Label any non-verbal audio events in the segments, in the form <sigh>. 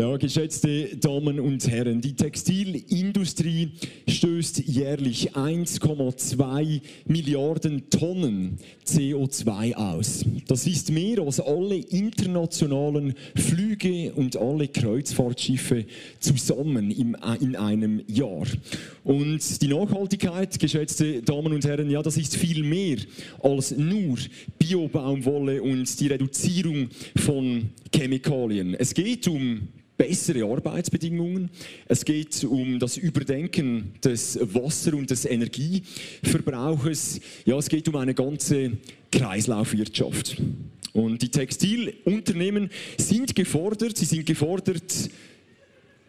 Ja, geschätzte Damen und Herren, die Textilindustrie stößt jährlich 1,2 Milliarden Tonnen CO2 aus. Das ist mehr als alle internationalen Flüge und alle Kreuzfahrtschiffe zusammen in einem Jahr. Und die Nachhaltigkeit, geschätzte Damen und Herren, ja, das ist viel mehr als nur Biobaumwolle und die Reduzierung von Chemikalien. Es geht um bessere Arbeitsbedingungen. Es geht um das Überdenken des Wasser- und des Energieverbrauches. Ja, es geht um eine ganze Kreislaufwirtschaft. Und die Textilunternehmen sind gefordert, sie sind gefordert,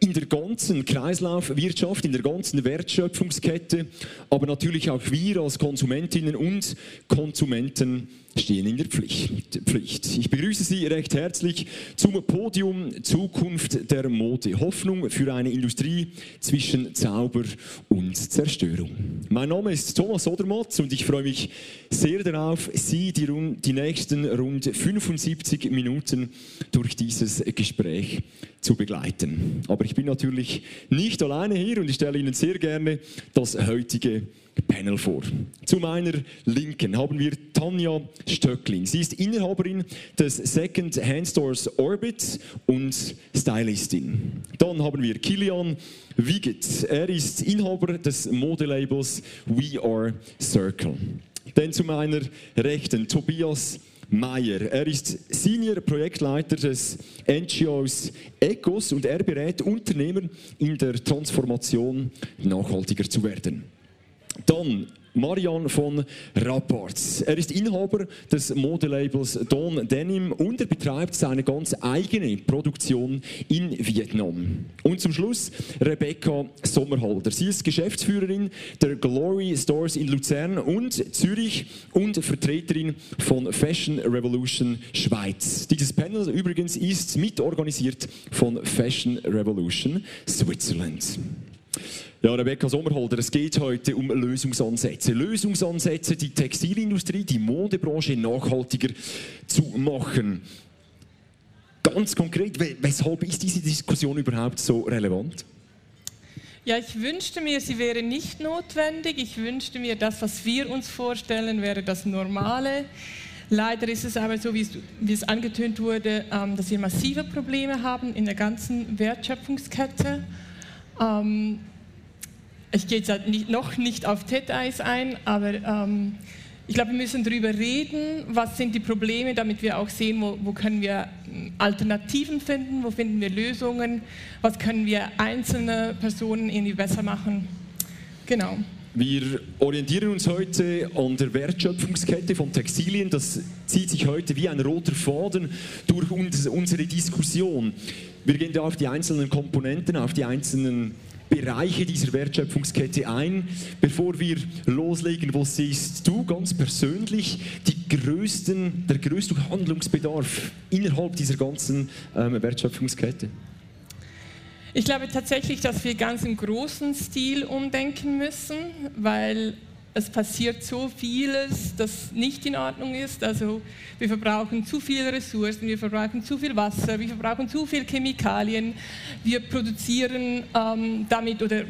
in der ganzen Kreislaufwirtschaft, in der ganzen Wertschöpfungskette, aber natürlich auch wir als Konsumentinnen und Konsumenten stehen in der Pflicht. Ich begrüße Sie recht herzlich zum Podium Zukunft der Mode. Hoffnung für eine Industrie zwischen Zauber und Zerstörung. Mein Name ist Thomas Odermatz und ich freue mich sehr darauf, Sie die, die nächsten rund 75 Minuten durch dieses Gespräch zu begleiten. Aber ich bin natürlich nicht alleine hier und ich stelle Ihnen sehr gerne das heutige Panel vor. Zu meiner Linken haben wir Tanja Stöcklin. Sie ist Inhaberin des Second Hand Stores Orbit und Stylistin. Dann haben wir Kilian Wiegert. Er ist Inhaber des Modelabels We Are Circle. Dann zu meiner Rechten Tobias Meyer. Er ist Senior Projektleiter des NGOs ECOS und er berät Unternehmer in der Transformation, nachhaltiger zu werden. Dann Marian von Rapports. Er ist Inhaber des Modelabels Don Denim und er betreibt seine ganz eigene Produktion in Vietnam. Und zum Schluss Rebecca Sommerhalder. Sie ist Geschäftsführerin der Glory Stores in Luzern und Zürich und Vertreterin von Fashion Revolution Schweiz. Dieses Panel übrigens ist mitorganisiert von Fashion Revolution Switzerland. Ja, Rebecca Sommerholder, es geht heute um Lösungsansätze. Lösungsansätze, die Textilindustrie, die Modebranche nachhaltiger zu machen. Ganz konkret, weshalb ist diese Diskussion überhaupt so relevant? Ja, ich wünschte mir, sie wäre nicht notwendig. Ich wünschte mir, das, was wir uns vorstellen, wäre das Normale. Leider ist es aber so, wie es, wie es angetönt wurde, ähm, dass wir massive Probleme haben in der ganzen Wertschöpfungskette. Ähm, ich gehe jetzt nicht, noch nicht auf Details ein, aber ähm, ich glaube, wir müssen darüber reden, was sind die Probleme, damit wir auch sehen, wo, wo, können wir hm, Alternativen finden, wo finden wir Lösungen, was können wir einzelne Personen irgendwie besser machen. Genau. Wir orientieren uns heute an der Wertschöpfungskette von Textilien. Das zieht sich heute wie ein roter Faden durch unsere Diskussion. Wir gehen da auf die einzelnen Komponenten, auf die einzelnen Bereiche dieser Wertschöpfungskette ein. Bevor wir loslegen, wo siehst du ganz persönlich die größten, der größte Handlungsbedarf innerhalb dieser ganzen ähm, Wertschöpfungskette? Ich glaube tatsächlich, dass wir ganz im großen Stil umdenken müssen, weil es passiert so vieles, das nicht in Ordnung ist. Also wir verbrauchen zu viele Ressourcen, wir verbrauchen zu viel Wasser, wir verbrauchen zu viel Chemikalien, wir produzieren ähm, damit oder äh,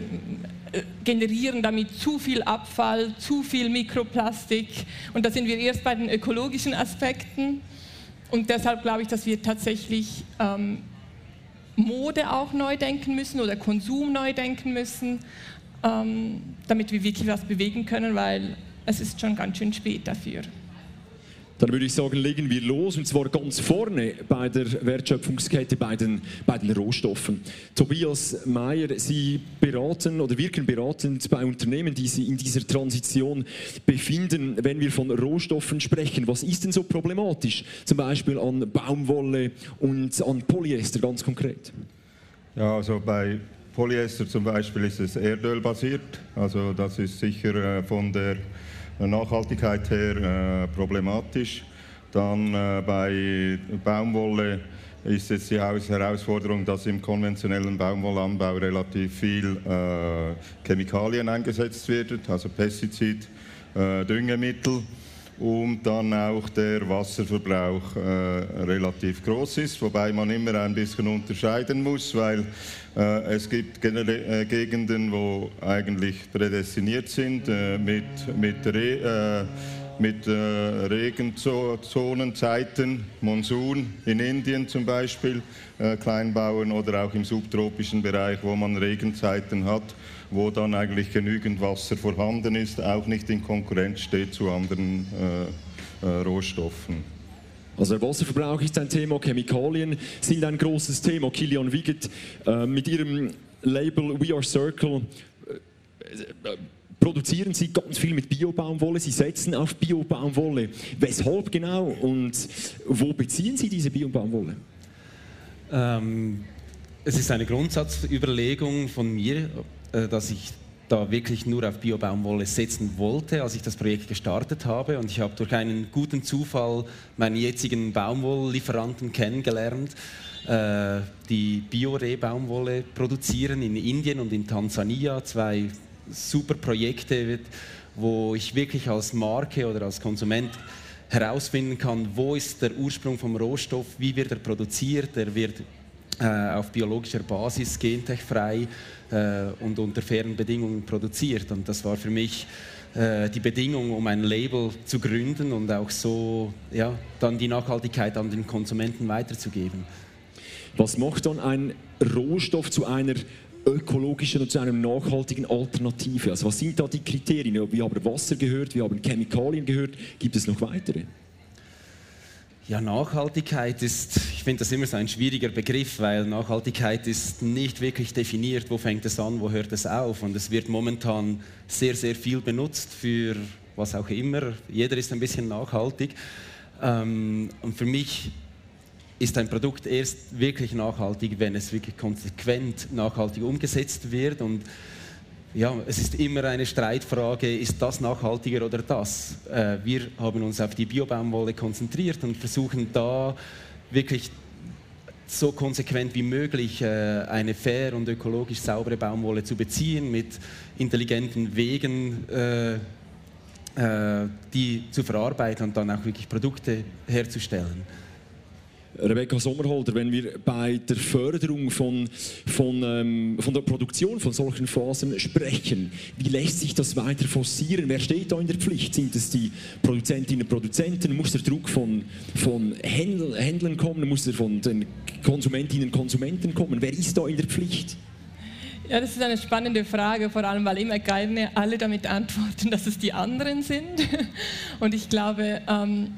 generieren damit zu viel Abfall, zu viel Mikroplastik. Und da sind wir erst bei den ökologischen Aspekten. Und deshalb glaube ich, dass wir tatsächlich ähm, Mode auch neu denken müssen oder Konsum neu denken müssen ähm, damit wir wirklich was bewegen können, weil es ist schon ganz schön spät dafür. Dann würde ich sagen, legen wir los und zwar ganz vorne bei der Wertschöpfungskette, bei den, bei den Rohstoffen. Tobias Mayer, Sie beraten oder wirken beratend bei Unternehmen, die sich in dieser Transition befinden. Wenn wir von Rohstoffen sprechen, was ist denn so problematisch? Zum Beispiel an Baumwolle und an Polyester ganz konkret. Ja, also bei Polyester zum Beispiel ist es erdölbasiert, also das ist sicher äh, von der Nachhaltigkeit her äh, problematisch. Dann äh, bei Baumwolle ist jetzt die Herausforderung, dass im konventionellen Baumwollanbau relativ viel Chemikalien eingesetzt werden, also Pestizid, Düngemittel. Und dann auch der Wasserverbrauch äh, relativ groß ist, wobei man immer ein bisschen unterscheiden muss, weil äh, es gibt äh, Gegenden, wo eigentlich prädestiniert sind äh, mit, mit, Re, mit Regenzonenzeiten, Monsun in Indien zum Beispiel, Kleinbauern oder auch im subtropischen Bereich, wo man Regenzeiten hat wo dann eigentlich genügend Wasser vorhanden ist, auch nicht in Konkurrenz steht zu anderen äh, äh, Rohstoffen. Also der Wasserverbrauch ist ein Thema, Chemikalien sind ein großes Thema. Kilian Wiegert äh, mit ihrem Label We Are Circle äh, äh, produzieren Sie ganz viel mit Biobaumwolle, Sie setzen auf Biobaumwolle. Weshalb genau und wo beziehen Sie diese Biobaumwolle? Ähm, es ist eine Grundsatzüberlegung von mir, dass ich da wirklich nur auf Biobaumwolle setzen wollte, als ich das Projekt gestartet habe. Und ich habe durch einen guten Zufall meinen jetzigen Baumwolllieferanten kennengelernt, äh, die Bio-Reh-Baumwolle produzieren in Indien und in Tansania. Zwei super Projekte, wo ich wirklich als Marke oder als Konsument herausfinden kann, wo ist der Ursprung vom Rohstoff, wie wird er produziert, er wird äh, auf biologischer Basis, gentechfrei äh, und unter fairen Bedingungen produziert. Und das war für mich äh, die Bedingung, um ein Label zu gründen und auch so ja, dann die Nachhaltigkeit an den Konsumenten weiterzugeben. Was macht dann ein Rohstoff zu einer ökologischen und zu einer nachhaltigen Alternative? Also was sind da die Kriterien? Wir haben Wasser gehört, wir haben Chemikalien gehört. Gibt es noch weitere? Ja, Nachhaltigkeit ist, ich finde das immer so ein schwieriger Begriff, weil Nachhaltigkeit ist nicht wirklich definiert, wo fängt es an, wo hört es auf. Und es wird momentan sehr, sehr viel benutzt für was auch immer. Jeder ist ein bisschen nachhaltig. Ähm, und für mich ist ein Produkt erst wirklich nachhaltig, wenn es wirklich konsequent nachhaltig umgesetzt wird. Und ja, es ist immer eine Streitfrage, ist das nachhaltiger oder das? Äh, wir haben uns auf die Biobaumwolle konzentriert und versuchen da wirklich so konsequent wie möglich äh, eine fair und ökologisch saubere Baumwolle zu beziehen mit intelligenten Wegen, äh, die zu verarbeiten und dann auch wirklich Produkte herzustellen. Rebecca Sommerholder, wenn wir bei der Förderung von, von, ähm, von der Produktion von solchen Phasen sprechen, wie lässt sich das weiter forcieren? Wer steht da in der Pflicht? Sind es die Produzentinnen und Produzenten? Muss der Druck von, von Händl Händlern kommen? Muss er von den Konsumentinnen und Konsumenten kommen? Wer ist da in der Pflicht? Ja, das ist eine spannende Frage, vor allem weil immer gerne alle damit antworten, <laughs> dass es die anderen sind. Und ich glaube, ähm,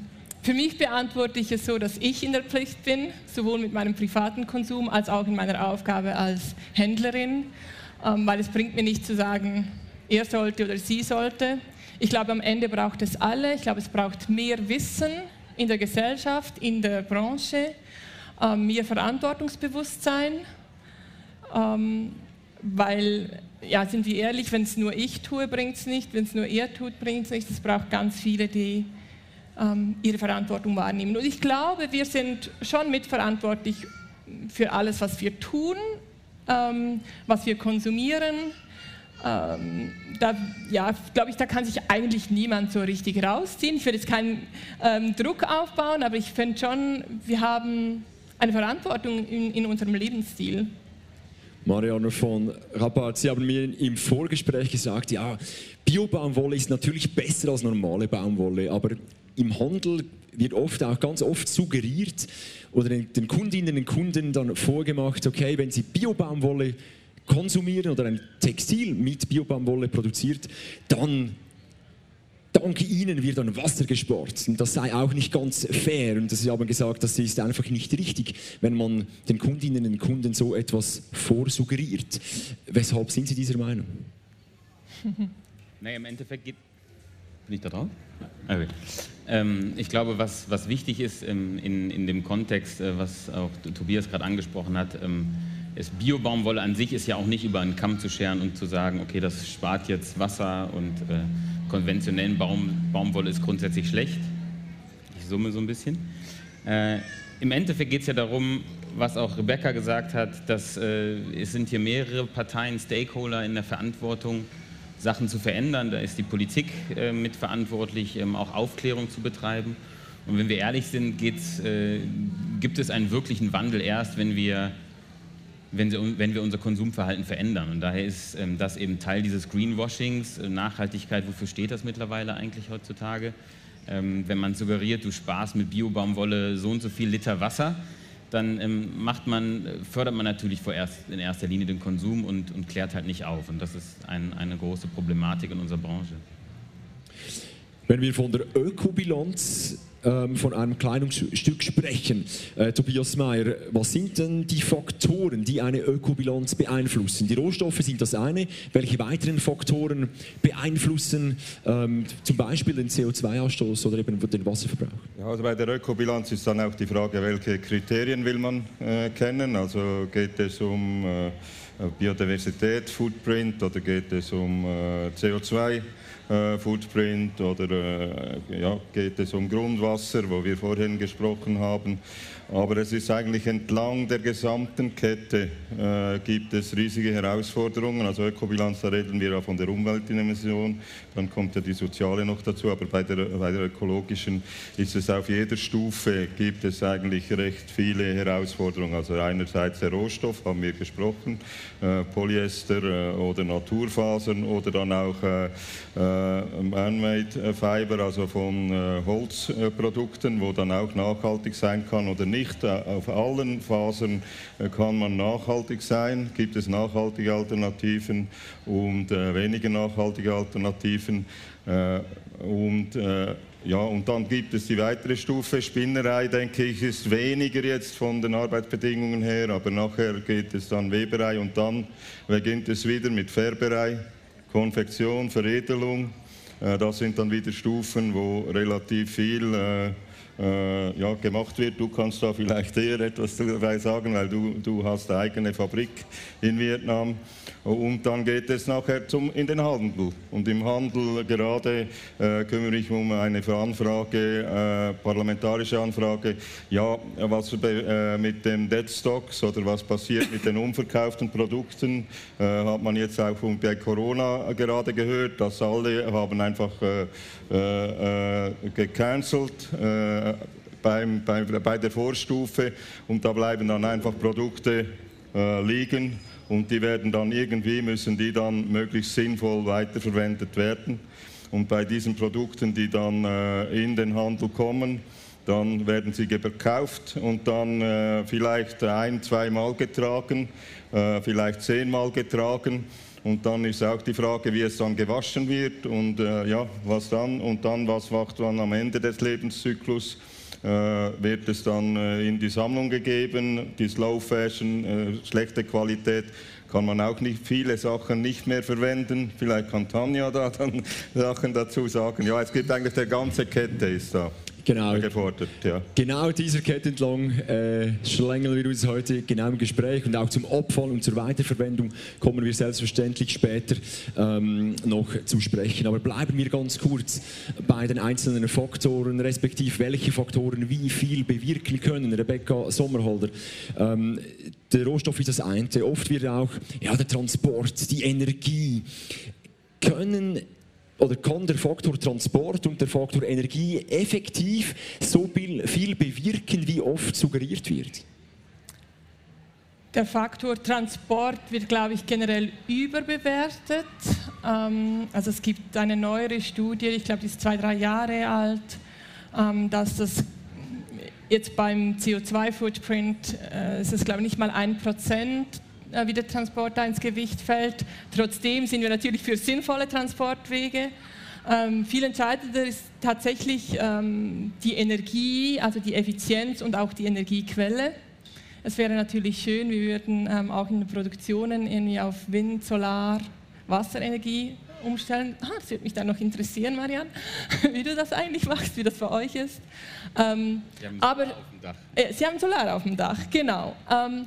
für mich beantworte ich es so, dass ich in der Pflicht bin, sowohl mit meinem privaten Konsum als auch in meiner Aufgabe als Händlerin, ähm, weil es bringt mir nicht zu sagen, er sollte oder sie sollte. Ich glaube, am Ende braucht es alle. Ich glaube, es braucht mehr Wissen in der Gesellschaft, in der Branche, ähm, mehr Verantwortungsbewusstsein, ähm, weil, ja, sind wir ehrlich, wenn es nur ich tue, bringt es nicht, wenn es nur er tut, bringt es nicht. Es braucht ganz viele, die ähm, ihre Verantwortung wahrnehmen. Und ich glaube, wir sind schon mitverantwortlich für alles, was wir tun, ähm, was wir konsumieren. Ähm, da, ja, glaube ich, da kann sich eigentlich niemand so richtig rausziehen. Ich will jetzt keinen ähm, Druck aufbauen, aber ich finde schon, wir haben eine Verantwortung in, in unserem Lebensstil. Marianne von Rappart, Sie haben mir im Vorgespräch gesagt, ja, Biobaumwolle ist natürlich besser als normale Baumwolle, aber im Handel wird oft auch ganz oft suggeriert oder den Kundinnen und Kunden dann vorgemacht, okay, wenn sie Biobaumwolle konsumieren oder ein Textil mit Biobaumwolle produziert, dann dank ihnen wird dann Wasser gespart. Und das sei auch nicht ganz fair. Und sie haben gesagt, das ist einfach nicht richtig, wenn man den Kundinnen und Kunden so etwas vorsuggeriert. Weshalb sind Sie dieser Meinung? <laughs> Naja, im Endeffekt geht. Bin ich da dran? Okay. Ähm, ich glaube, was, was wichtig ist ähm, in, in dem Kontext, äh, was auch Tobias gerade angesprochen hat, ähm, ist Biobaumwolle an sich ist ja auch nicht über einen Kamm zu scheren und zu sagen, okay, das spart jetzt Wasser und äh, konventionellen Baum, Baumwolle ist grundsätzlich schlecht. Ich summe so ein bisschen. Äh, Im Endeffekt geht es ja darum, was auch Rebecca gesagt hat, dass äh, es sind hier mehrere Parteien, Stakeholder in der Verantwortung Sachen zu verändern. Da ist die Politik äh, mitverantwortlich, ähm, auch Aufklärung zu betreiben. Und wenn wir ehrlich sind, äh, gibt es einen wirklichen Wandel erst, wenn wir, wenn, sie, wenn wir unser Konsumverhalten verändern. Und daher ist ähm, das eben Teil dieses Greenwashings, äh, Nachhaltigkeit, wofür steht das mittlerweile eigentlich heutzutage? Ähm, wenn man suggeriert, du sparst mit Biobaumwolle so und so viel Liter Wasser, dann ähm, macht man, fördert man natürlich vorerst in erster Linie den Konsum und, und klärt halt nicht auf. Und das ist ein, eine große Problematik in unserer Branche. Wenn wir von der Ökobilanz ähm, von einem Kleidungsstück sprechen. Äh, Tobias Mayer, was sind denn die Faktoren, die eine Ökobilanz beeinflussen? Die Rohstoffe sind das eine. Welche weiteren Faktoren beeinflussen ähm, zum Beispiel den CO2-Ausstoß oder eben den Wasserverbrauch? Ja, also bei der Ökobilanz ist dann auch die Frage, welche Kriterien will man äh, kennen? Also geht es um äh, Biodiversität, Footprint oder geht es um äh, CO2? Äh, Footprint oder äh, ja, geht es um Grundwasser, wo wir vorhin gesprochen haben. Aber es ist eigentlich entlang der gesamten Kette äh, gibt es riesige Herausforderungen. Also Ökobilanz, da reden wir ja von der Umweltdimension, dann kommt ja die soziale noch dazu, aber bei der, bei der ökologischen ist es auf jeder Stufe, gibt es eigentlich recht viele Herausforderungen. Also einerseits der Rohstoff, haben wir gesprochen, äh, Polyester äh, oder Naturfasern oder dann auch äh, äh, Man-Made Fiber, also von äh, Holzprodukten, wo dann auch nachhaltig sein kann oder nicht äh, auf allen Fasern äh, kann man nachhaltig sein. Gibt es nachhaltige Alternativen und äh, weniger nachhaltige Alternativen. Und ja, und dann gibt es die weitere Stufe. Spinnerei, denke ich, ist weniger jetzt von den Arbeitsbedingungen her, aber nachher geht es dann Weberei und dann beginnt es wieder mit Färberei, Konfektion, Veredelung. Das sind dann wieder Stufen, wo relativ viel äh, ja, gemacht wird. Du kannst da vielleicht eher etwas dabei sagen, weil du, du hast eine eigene Fabrik in Vietnam. Und dann geht es nachher zum, in den Handel. Und im Handel gerade äh, kümmere ich mich um eine Anfrage, äh, parlamentarische Anfrage, ja, was äh, mit den Dead Stocks oder was passiert mit den unverkauften Produkten, äh, hat man jetzt auch bei Corona gerade gehört, dass alle haben einfach äh, gecancelt beim, bei, bei der Vorstufe und da bleiben dann einfach Produkte liegen und die werden dann irgendwie, müssen die dann möglichst sinnvoll weiterverwendet werden. Und bei diesen Produkten, die dann äh, in den Handel kommen, dann werden sie gekauft und dann äh, vielleicht ein, zweimal getragen, äh, vielleicht zehnmal getragen. Und dann ist auch die Frage, wie es dann gewaschen wird und äh, ja, was dann und dann, was macht man am Ende des Lebenszyklus. Äh, wird es dann äh, in die Sammlung gegeben. Die Slow Fashion, äh, schlechte Qualität, kann man auch nicht viele Sachen nicht mehr verwenden. Vielleicht kann Tanja da dann <laughs> Sachen dazu sagen. Ja, es gibt eigentlich der ganze Kette ist da genau, gefordert. Ja. Genau dieser Kette entlang äh, schlängeln wir uns heute genau im Gespräch und auch zum Abfall und zur Weiterverwendung kommen wir selbstverständlich später ähm, noch zu sprechen. Aber bleiben wir ganz kurz bei den einzelnen Faktoren, respektive welche Faktoren wie viel bewirken können. Rebecca Sommerholder, ähm, der Rohstoff ist das eine. Oft wird auch ja, der Transport, die Energie können oder kann der Faktor Transport und der Faktor Energie effektiv so viel bewirken, wie oft suggeriert wird? Der Faktor Transport wird, glaube ich, generell überbewertet. Ähm, also es gibt eine neuere Studie, ich glaube, die ist zwei, drei Jahre alt, ähm, dass das jetzt beim CO2-Footprint äh, ist glaube ich, nicht mal ein Prozent äh, wie der Transport ins Gewicht fällt. Trotzdem sind wir natürlich für sinnvolle Transportwege. Ähm, viel entscheidender ist tatsächlich ähm, die Energie, also die Effizienz und auch die Energiequelle. Es wäre natürlich schön, wir würden ähm, auch in den Produktionen irgendwie auf Wind, Solar, Wasserenergie umstellen. Ah, das würde mich dann noch interessieren, Marianne, <laughs> wie du das eigentlich machst, wie das bei euch ist. Ähm, Sie haben Solar aber, auf dem Dach. Äh, Sie haben Solar auf dem Dach, genau. Ähm,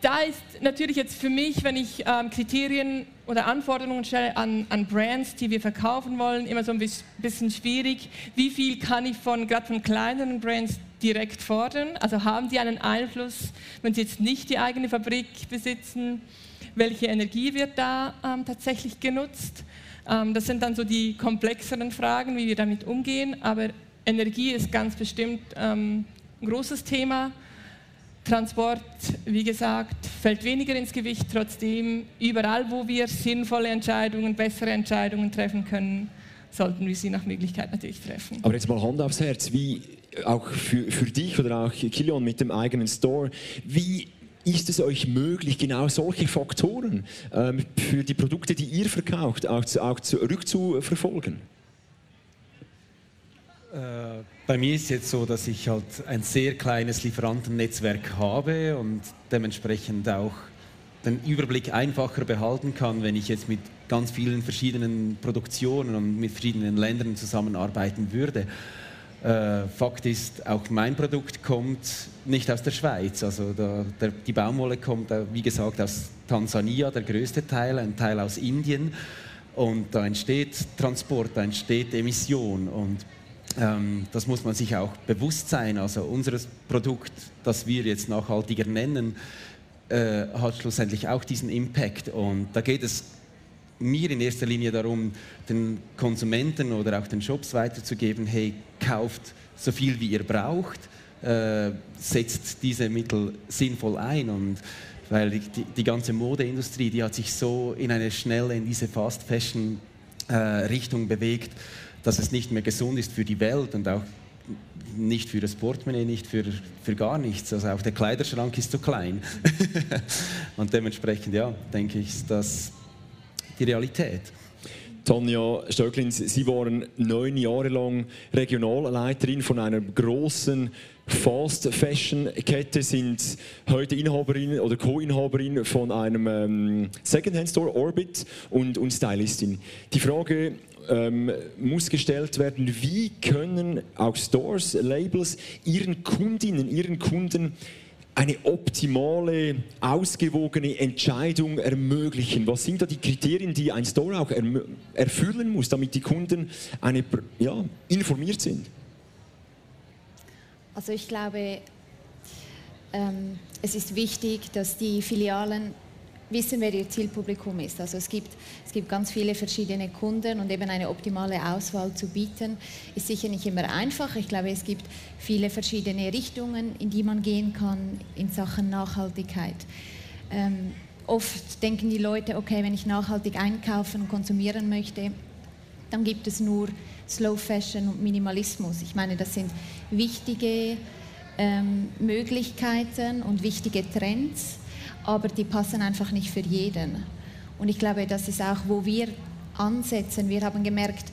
da ist natürlich jetzt für mich, wenn ich ähm, Kriterien oder Anforderungen stelle an, an, Brands, die wir verkaufen wollen, immer so ein bisschen schwierig. Wie viel kann ich von gerade von kleineren Brands direkt fordern? Also haben die einen Einfluss, wenn sie jetzt nicht die eigene Fabrik besitzen? Welche Energie wird da ähm, tatsächlich genutzt? Ähm, das sind dann so die komplexeren Fragen, wie wir damit umgehen. Aber Energie ist ganz bestimmt ähm, ein großes Thema. Transport, wie gesagt, fällt weniger ins Gewicht. Trotzdem, überall, wo wir sinnvolle Entscheidungen, bessere Entscheidungen treffen können, sollten wir sie nach Möglichkeit natürlich treffen. Aber jetzt mal Hand aufs Herz, wie auch für, für dich oder auch Kilian mit dem eigenen Store, wie ist es euch möglich, genau solche Faktoren ähm, für die Produkte, die ihr verkauft, auch, zu, auch zurückzuverfolgen? Äh, bei mir ist jetzt so, dass ich halt ein sehr kleines Lieferantennetzwerk habe und dementsprechend auch den Überblick einfacher behalten kann, wenn ich jetzt mit ganz vielen verschiedenen Produktionen und mit verschiedenen Ländern zusammenarbeiten würde. Äh, Fakt ist, auch mein Produkt kommt nicht aus der Schweiz. Also der, der, die Baumwolle kommt, äh, wie gesagt, aus Tansania, der größte Teil, ein Teil aus Indien. Und da entsteht Transport, da entsteht Emission. Und das muss man sich auch bewusst sein. Also unser Produkt, das wir jetzt nachhaltiger nennen, äh, hat schlussendlich auch diesen Impact. Und da geht es mir in erster Linie darum, den Konsumenten oder auch den Shops weiterzugeben, hey, kauft so viel wie ihr braucht, äh, setzt diese Mittel sinnvoll ein und weil die, die, ganze Modeindustrie, die hat sich so in eine schnelle, in diese Fast Fashion äh, bewegt, dass es nicht mehr gesund ist für die Welt und auch nicht für das Portemonnaie, nicht für, für gar nichts. Also auch der Kleiderschrank ist zu klein. <laughs> und dementsprechend, ja, denke ich, ist das die Realität. Tanja Stöcklins, Sie waren neun Jahre lang Regionalleiterin von einer großen Fast Fashion Kette, sind heute Inhaberin oder Co-Inhaberin von einem ähm, Secondhand Store Orbit und, und Stylistin. Die Frage ähm, muss gestellt werden, wie können auch Stores, Labels ihren Kundinnen, ihren Kunden eine optimale, ausgewogene Entscheidung ermöglichen? Was sind da die Kriterien, die ein Store auch erfüllen muss, damit die Kunden eine, ja, informiert sind? Also ich glaube, ähm, es ist wichtig, dass die Filialen wissen, wer ihr Zielpublikum ist. Also es gibt, es gibt ganz viele verschiedene Kunden und eben eine optimale Auswahl zu bieten, ist sicher nicht immer einfach. Ich glaube, es gibt viele verschiedene Richtungen, in die man gehen kann in Sachen Nachhaltigkeit. Ähm, oft denken die Leute, okay, wenn ich nachhaltig einkaufen und konsumieren möchte, dann gibt es nur Slow Fashion und Minimalismus. Ich meine, das sind wichtige ähm, Möglichkeiten und wichtige Trends aber die passen einfach nicht für jeden. Und ich glaube, das ist auch, wo wir ansetzen. Wir haben gemerkt,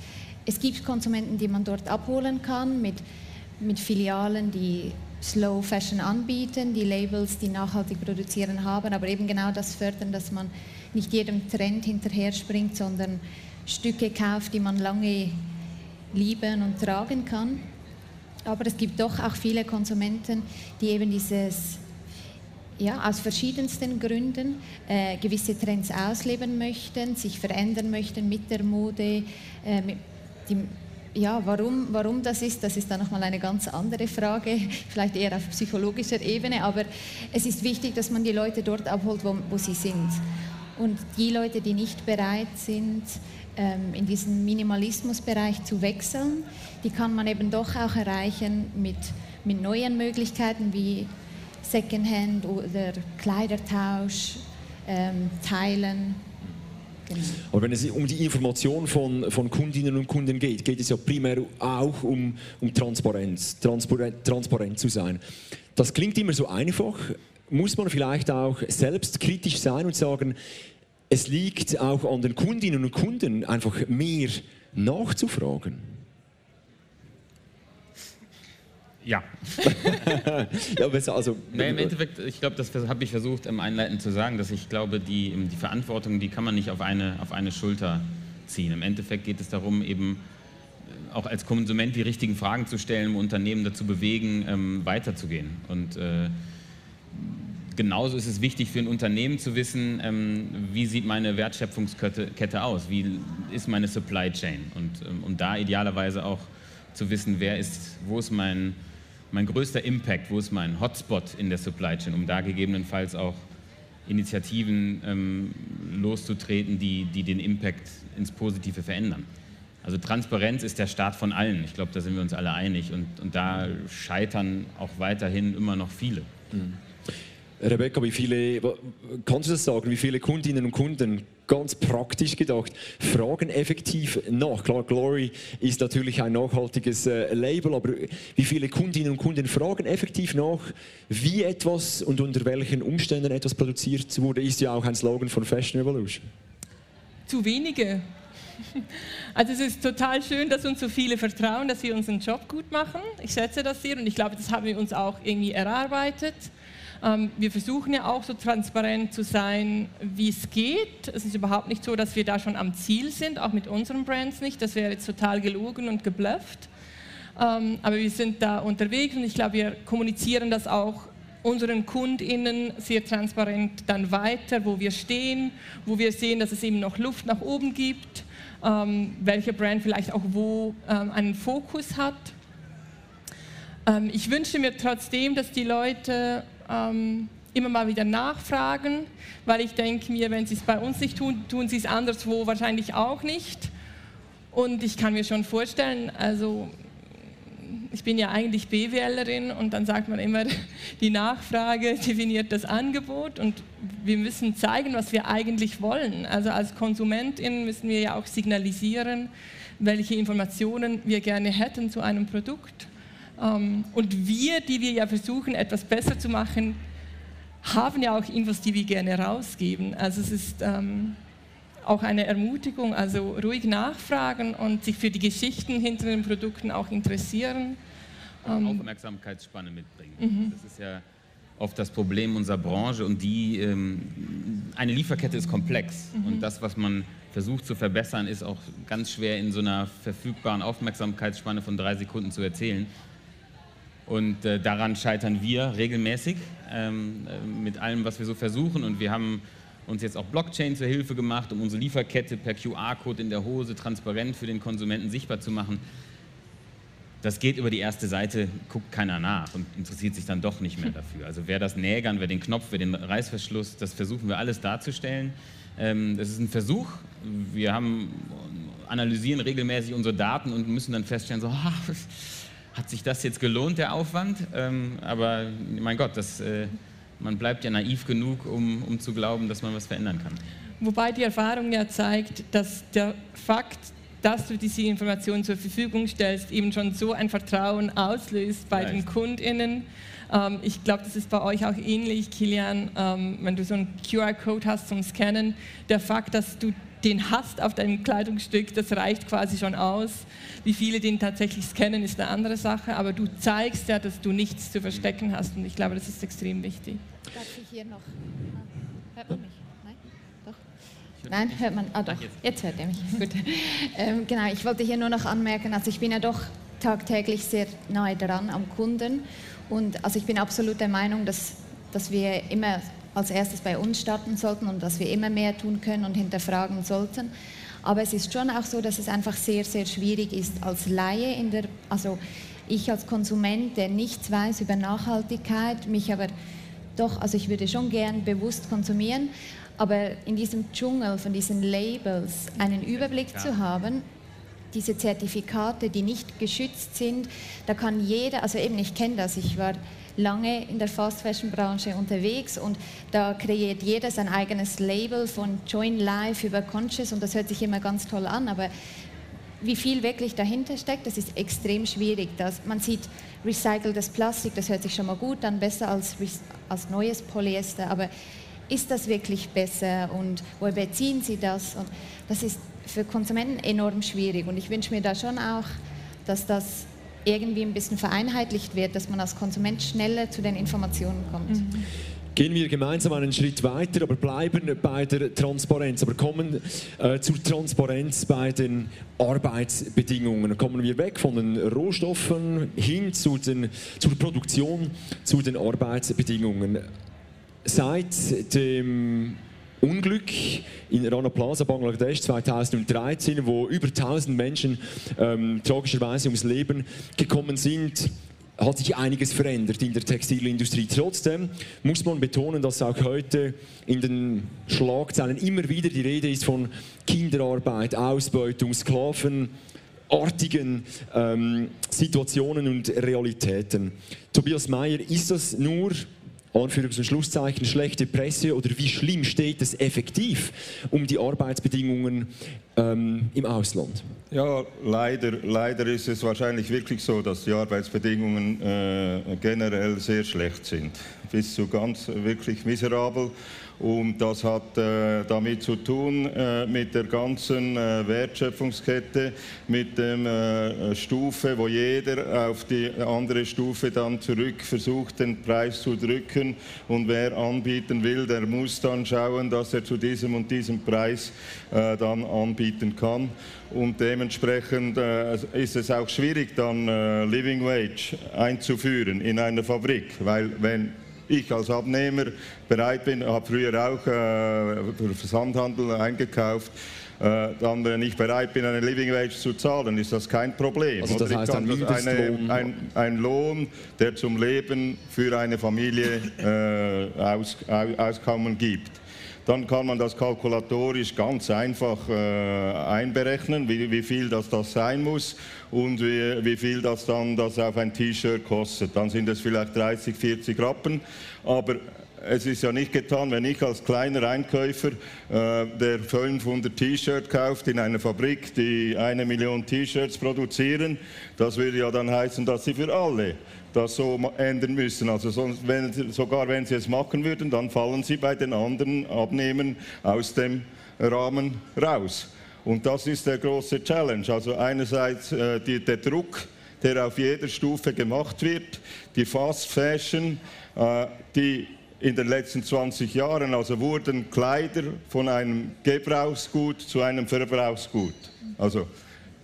es gibt Konsumenten, die man dort abholen kann mit, mit Filialen, die Slow Fashion anbieten, die Labels, die nachhaltig produzieren haben, aber eben genau das fördern, dass man nicht jedem Trend hinterher springt, sondern Stücke kauft, die man lange lieben und tragen kann. Aber es gibt doch auch viele Konsumenten, die eben dieses ja, aus verschiedensten Gründen äh, gewisse Trends ausleben möchten, sich verändern möchten mit der Mode. Äh, mit die, ja, warum, warum das ist, das ist dann nochmal eine ganz andere Frage, <laughs> vielleicht eher auf psychologischer Ebene, aber es ist wichtig, dass man die Leute dort abholt, wo, wo sie sind. Und die Leute, die nicht bereit sind, ähm, in diesen Minimalismusbereich zu wechseln, die kann man eben doch auch erreichen mit, mit neuen Möglichkeiten wie Secondhand oder Kleidertausch, ähm, Teilen. Genau. Aber wenn es um die Information von, von Kundinnen und Kunden geht, geht es ja primär auch um, um Transparenz, transparent, transparent zu sein. Das klingt immer so einfach, muss man vielleicht auch selbst kritisch sein und sagen, es liegt auch an den Kundinnen und Kunden, einfach mehr nachzufragen. Ja. <laughs> ja also, nee, Im Endeffekt, ich glaube, das habe ich versucht im Einleiten zu sagen, dass ich glaube, die, die Verantwortung, die kann man nicht auf eine, auf eine Schulter ziehen. Im Endeffekt geht es darum, eben äh, auch als Konsument die richtigen Fragen zu stellen, um Unternehmen dazu bewegen, ähm, weiterzugehen. Und äh, genauso ist es wichtig für ein Unternehmen zu wissen, ähm, wie sieht meine Wertschöpfungskette aus, wie ist meine Supply Chain und ähm, um da idealerweise auch zu wissen, wer ist, wo ist mein mein größter Impact, wo ist mein Hotspot in der Supply Chain, um da gegebenenfalls auch Initiativen ähm, loszutreten, die, die den Impact ins Positive verändern. Also Transparenz ist der Start von allen. Ich glaube, da sind wir uns alle einig. Und, und da scheitern auch weiterhin immer noch viele. Mhm. Rebecca, wie viele, kannst du das sagen, wie viele Kundinnen und Kunden ganz praktisch gedacht, fragen effektiv nach. Klar, Glory ist natürlich ein nachhaltiges äh, Label, aber wie viele Kundinnen und Kunden fragen effektiv nach, wie etwas und unter welchen Umständen etwas produziert wurde, ist ja auch ein Slogan von Fashion Evolution. Zu wenige. <laughs> Also es ist total schön, dass uns so viele vertrauen, dass wir unseren Job gut machen. Ich schätze das sehr und ich glaube, das haben wir uns auch irgendwie erarbeitet. Ähm, wir versuchen ja auch so transparent zu sein, wie es geht. Es ist überhaupt nicht so, dass wir da schon am Ziel sind, auch mit unseren Brands nicht. Das wäre jetzt total gelogen und geblufft. Ähm, aber wir sind da unterwegs und ich glaube, wir kommunizieren das auch unseren KundInnen sehr transparent dann weiter, wo wir stehen, wo wir sehen, dass es eben noch Luft nach oben gibt, ähm, welche Brand vielleicht auch wo einen Fokus hat. ich wünsche mir trotzdem, dass die Leute ähm, immer mal wieder nachfragen, weil ich denke mir, wenn sie es bei uns nicht tun, tun sie es anderswo wahrscheinlich auch nicht. Und ich kann mir schon vorstellen, also ich bin ja eigentlich BWLerin und dann sagt man immer, <laughs> die Nachfrage definiert das Angebot und wir müssen zeigen, was wir eigentlich wollen. Also als KonsumentInnen müssen wir ja auch signalisieren, welche Informationen wir gerne hätten zu einem Produkt. Ähm, und wir, die wir ja versuchen, etwas besser zu machen, haben ja auch Infos, die wir gerne rausgeben. Also es ist ähm, auch eine Ermutigung, also ruhig nachfragen und sich für die Geschichten hinter den Produkten auch interessieren. Ähm, Aufmerksamkeitsspanne mitbringen. Mhm. Das ist ja oft das Problem unserer Branche und die, ähm, eine Lieferkette ist komplex mhm. und das, was man versucht zu verbessern, ist auch ganz schwer in so einer verfügbaren Aufmerksamkeitsspanne von drei Sekunden zu erzählen. Und äh, daran scheitern wir regelmäßig ähm, äh, mit allem, was wir so versuchen. Und wir haben uns jetzt auch Blockchain zur Hilfe gemacht, um unsere Lieferkette per QR-Code in der Hose transparent für den Konsumenten sichtbar zu machen. Das geht über die erste Seite, guckt keiner nach und interessiert sich dann doch nicht mehr <laughs> dafür. Also wer das Nägern, wer den Knopf, wer den Reißverschluss, das versuchen wir alles darzustellen. Ähm, das ist ein Versuch. Wir haben, analysieren regelmäßig unsere Daten und müssen dann feststellen, so, ach, <laughs> hat sich das jetzt gelohnt, der Aufwand? Ähm, aber mein Gott, das, äh, man bleibt ja naiv genug, um, um zu glauben, dass man was verändern kann. Wobei die Erfahrung ja zeigt, dass der Fakt, dass du diese Informationen zur Verfügung stellst, eben schon so ein Vertrauen auslöst bei Vielleicht. den KundInnen. Ähm, ich glaube, das ist bei euch auch ähnlich, Kilian, ähm, wenn du so einen QR-Code hast zum Scannen. Der Fakt, dass du den hast auf deinem Kleidungsstück, das reicht quasi schon aus. Wie viele den tatsächlich scannen, ist eine andere Sache, aber du zeigst ja, dass du nichts zu verstecken hast und ich glaube, das ist extrem wichtig. Darf ich hier noch? Ah, hört man mich? Nein? Doch? Nein, hört man. Ah, doch. Jetzt hört er mich. Gut. Ähm, genau, ich wollte hier nur noch anmerken, also ich bin ja doch tagtäglich sehr nahe dran am Kunden und also ich bin absolut der Meinung, dass, dass wir immer als erstes bei uns starten sollten und dass wir immer mehr tun können und hinterfragen sollten. Aber es ist schon auch so, dass es einfach sehr, sehr schwierig ist als Laie in der, also ich als Konsument, der nichts weiß über Nachhaltigkeit, mich aber doch, also ich würde schon gern bewusst konsumieren, aber in diesem Dschungel von diesen Labels einen Überblick zu haben, diese Zertifikate, die nicht geschützt sind, da kann jeder, also eben ich kenne das, ich war lange in der Fast Fashion Branche unterwegs und da kreiert jeder sein eigenes Label von Join Life über Conscious und das hört sich immer ganz toll an, aber wie viel wirklich dahinter steckt, das ist extrem schwierig. Das, man sieht recyceltes Plastik, das hört sich schon mal gut an, besser als, als neues Polyester, aber ist das wirklich besser und woher beziehen Sie das? Und das ist für Konsumenten enorm schwierig und ich wünsche mir da schon auch, dass das irgendwie ein bisschen vereinheitlicht wird, dass man als Konsument schneller zu den Informationen kommt. Mhm. Gehen wir gemeinsam einen Schritt weiter, aber bleiben bei der Transparenz, aber kommen äh, zur Transparenz bei den Arbeitsbedingungen. Kommen wir weg von den Rohstoffen hin zu den, zur Produktion, zu den Arbeitsbedingungen. Seit dem Unglück in Rana Plaza, Bangladesch 2013, wo über 1000 Menschen ähm, tragischerweise ums Leben gekommen sind, hat sich einiges verändert in der Textilindustrie. Trotzdem muss man betonen, dass auch heute in den Schlagzeilen immer wieder die Rede ist von Kinderarbeit, Ausbeutung, Sklaven, artigen ähm, Situationen und Realitäten. Tobias Mayer, ist das nur Anführungs- und Schlusszeichen, schlechte Presse oder wie schlimm steht es effektiv um die Arbeitsbedingungen ähm, im Ausland? Ja, leider, leider ist es wahrscheinlich wirklich so, dass die Arbeitsbedingungen äh, generell sehr schlecht sind. Bis zu ganz wirklich miserabel. Und das hat äh, damit zu tun, äh, mit der ganzen äh, Wertschöpfungskette, mit der äh, Stufe, wo jeder auf die andere Stufe dann zurück versucht, den Preis zu drücken. Und wer anbieten will, der muss dann schauen, dass er zu diesem und diesem Preis äh, dann anbieten kann. Und dementsprechend äh, ist es auch schwierig, dann Living Wage einzuführen in einer Fabrik, weil wenn ich als Abnehmer bereit bin, habe früher auch äh, für Versandhandel eingekauft, äh, dann, wenn ich bereit bin, eine Living Wage zu zahlen, ist das kein Problem. Also das heißt ein, eine, ein, ein, Lohn, der zum Leben für eine Familie äh, aus, Auskommen gibt dann kann man das kalkulatorisch ganz einfach äh, einberechnen, wie, wie, viel das, das sein muss und wie, wie viel das dann das auf ein T-Shirt kostet. Dann sind es vielleicht 30, 40 Rappen, aber es ist ja nicht getan, wenn ich als kleiner Einkäufer, äh, der 500 T-Shirts kauft in einer Fabrik, die eine Million T-Shirts produzieren, das würde ja dann heißen, dass sie für alle das so ändern müssen. Also sonst, wenn, sogar wenn sie es machen würden, dann fallen sie bei den anderen Abnehmern aus dem Rahmen raus. Und das ist der große Challenge. Also einerseits äh, die, der Druck, der auf jeder Stufe gemacht wird, die Fast Fashion, äh, die in den letzten 20 Jahren, also wurden Kleider von einem Gebrauchsgut zu einem Verbrauchsgut. Also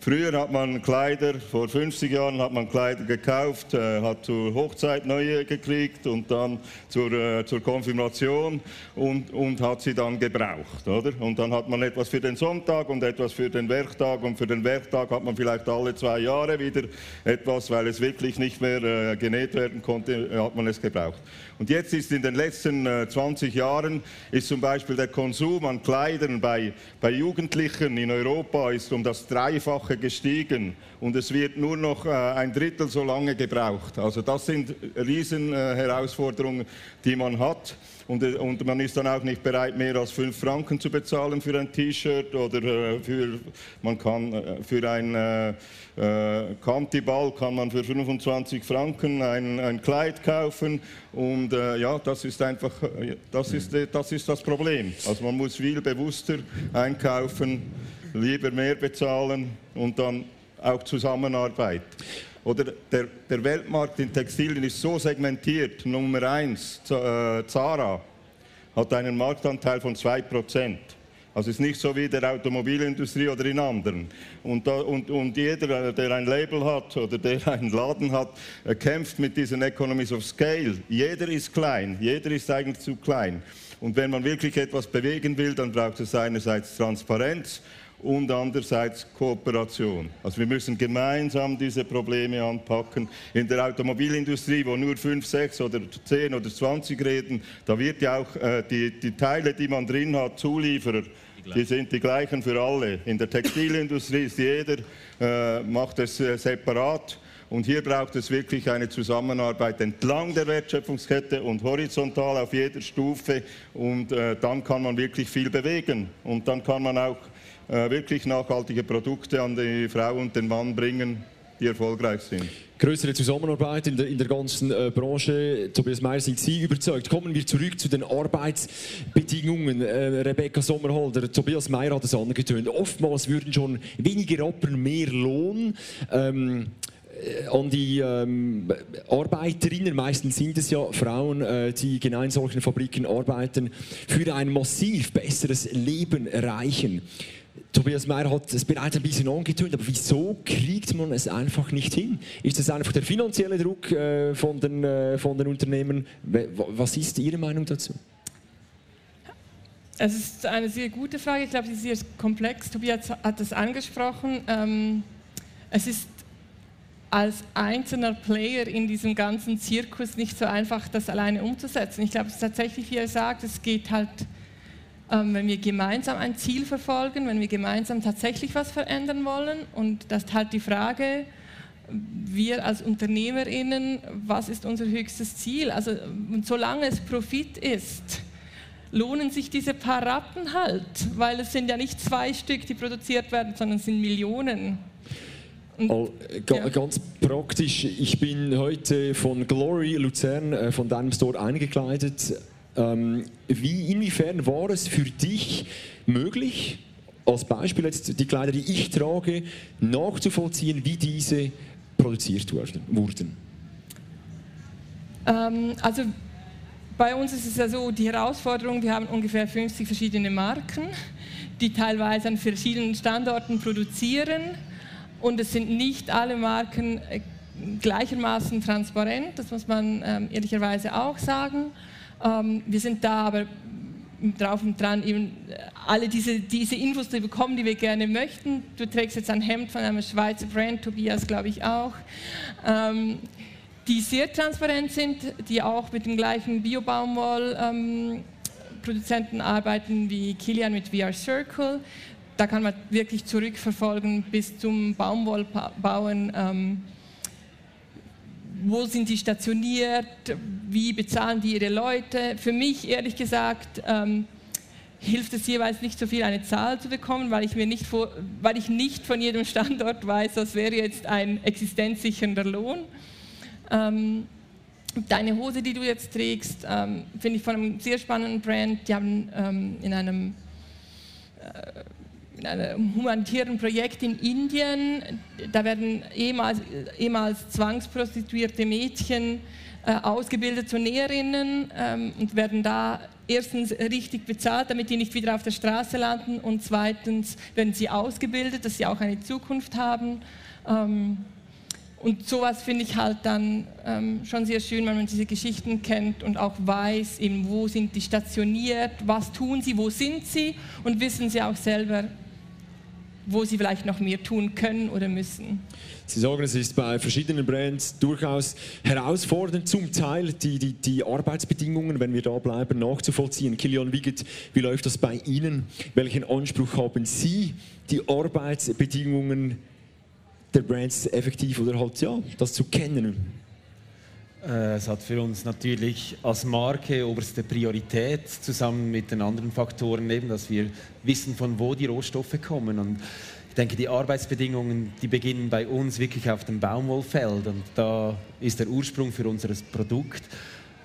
Früher hat man Kleider, vor 50 Jahren hat man Kleider gekauft, äh, hat zur Hochzeit neue gekriegt und dann zur, äh, zur Konfirmation und, und hat sie dann gebraucht. Oder? Und dann hat man etwas für den Sonntag und etwas für den Werktag und für den Werktag hat man vielleicht alle zwei Jahre wieder etwas, weil es wirklich nicht mehr äh, genäht werden konnte, hat man es gebraucht. Und jetzt ist in den letzten 20 äh, Jahren ist zum Beispiel der Konsum an Kleidern bei, bei Jugendlichen in Europa ist um das Dreifache gestiegen und es wird nur noch äh, ein Drittel so lange gebraucht. Also das sind riesen äh, die man hat. Und, und, man ist dann auch nicht bereit, mehr als 5 Franken zu bezahlen für ein T-Shirt oder für, man kann für ein äh, Kantiball kann man für 25 Franken ein, ein Kleid kaufen und äh, ja, das ist einfach, äh, das ist, äh, das ist das Problem. Also man muss viel bewusster einkaufen, lieber mehr bezahlen und dann auch Zusammenarbeit. Oder der, der Weltmarkt in Textilien ist so segmentiert. Nummer eins, äh, Zara hat einen Marktanteil von 2 Prozent. Also es ist nicht so wie der Automobilindustrie oder in anderen. Und, da, und, und jeder, der ein Label hat oder der einen Laden hat, kämpft mit diesen Economies of Scale. Jeder ist klein, jeder ist eigentlich zu klein. Und wenn man wirklich etwas bewegen will, dann braucht es einerseits Transparenz und andererseits Kooperation. Also wir müssen gemeinsam diese Probleme anpacken. In der Automobilindustrie, wo nur 5, 6 oder 10 oder 20 reden, da wird ja auch äh, die, die Teile, die man drin hat, Zulieferer, die sind die gleichen für alle. In der Textilindustrie ist jeder, äh, macht es äh, separat. Und hier braucht es wirklich eine Zusammenarbeit entlang der Wertschöpfungskette und horizontal auf jeder Stufe. Und äh, dann kann man wirklich viel bewegen. Und dann kann man auch wirklich nachhaltige Produkte an die Frau und den Mann bringen, die erfolgreich sind. Größere Zusammenarbeit in der, in der ganzen äh, Branche. Tobias Meyer, sind Sie überzeugt? Kommen wir zurück zu den Arbeitsbedingungen. Äh, Rebecca Sommerholder, Tobias Meyer hat es angetönt. Oftmals würden schon weniger Rappen mehr Lohn. Ähm, äh, an die ähm, Arbeiterinnen, meistens sind es ja Frauen, äh, die genau in solchen Fabriken arbeiten, für ein massiv besseres Leben erreichen. Tobias Meyer hat es bereits ein bisschen angetönt, aber wieso kriegt man es einfach nicht hin? Ist es einfach der finanzielle Druck äh, von, den, äh, von den Unternehmen? Was ist Ihre Meinung dazu? Es ist eine sehr gute Frage. Ich glaube, sie ist sehr komplex. Tobias hat es angesprochen. Ähm, es ist als einzelner Player in diesem ganzen Zirkus nicht so einfach, das alleine umzusetzen. Ich glaube, es ist tatsächlich, wie er sagt, es geht halt, wenn wir gemeinsam ein Ziel verfolgen, wenn wir gemeinsam tatsächlich was verändern wollen. Und das ist halt die Frage, wir als UnternehmerInnen, was ist unser höchstes Ziel? Also, und solange es Profit ist, lohnen sich diese paar Rappen halt, weil es sind ja nicht zwei Stück, die produziert werden, sondern es sind Millionen. Und, ga, ja. Ganz praktisch, ich bin heute von Glory Luzern, äh, von deinem Store eingekleidet. Ähm, wie, inwiefern war es für dich möglich, als Beispiel jetzt die Kleider, die ich trage, nachzuvollziehen, wie diese produziert wurden? Ähm, also bei uns ist es ja so, die Herausforderung, wir haben ungefähr 50 verschiedene Marken, die teilweise an verschiedenen Standorten produzieren und es sind nicht alle Marken äh, gleichermaßen transparent, das muss man ähm, ehrlicherweise auch sagen. Ähm, wir sind da aber drauf und dran, eben äh, alle diese, diese Infos zu bekommen, die wir gerne möchten. Du trägst jetzt ein Hemd von einem Schweizer Brand, Tobias glaube ich auch, ähm, die sehr transparent sind, die auch mit dem gleichen Biobaumwoll-Produzenten ähm, arbeiten wie Kilian mit VR Circle da kann man wirklich zurückverfolgen bis zum Baumwollbauen. Ähm, wo sind die stationiert? Wie bezahlen die ihre Leute? Für mich, ehrlich gesagt, ähm, hilft es jeweils nicht so viel, eine Zahl zu bekommen, weil ich, mir nicht, vor, weil ich nicht von jedem Standort weiß, was wäre jetzt ein existenzsichernder Lohn. Ähm, deine Hose, die du jetzt trägst, ähm, finde ich von einem sehr spannenden Brand. Die haben ähm, in einem äh, in einem humanitären Projekt in Indien. Da werden ehemals, ehemals zwangsprostituierte Mädchen äh, ausgebildet zu Näherinnen ähm, und werden da erstens richtig bezahlt, damit die nicht wieder auf der Straße landen und zweitens werden sie ausgebildet, dass sie auch eine Zukunft haben. Ähm, und sowas finde ich halt dann ähm, schon sehr schön, wenn man diese Geschichten kennt und auch weiß, eben, wo sind die stationiert, was tun sie, wo sind sie und wissen sie auch selber, wo sie vielleicht noch mehr tun können oder müssen. Sie sagen, es ist bei verschiedenen Brands durchaus herausfordernd, zum Teil die, die, die Arbeitsbedingungen, wenn wir da bleiben, nachzuvollziehen. Kilian Wiegert, wie läuft das bei Ihnen? Welchen Anspruch haben Sie, die Arbeitsbedingungen der Brands effektiv oder halt ja, das zu kennen? Äh, es hat für uns natürlich als Marke oberste Priorität, zusammen mit den anderen Faktoren, eben, dass wir wissen, von wo die Rohstoffe kommen. Und ich denke, die Arbeitsbedingungen, die beginnen bei uns wirklich auf dem Baumwollfeld. Und da ist der Ursprung für unser Produkt.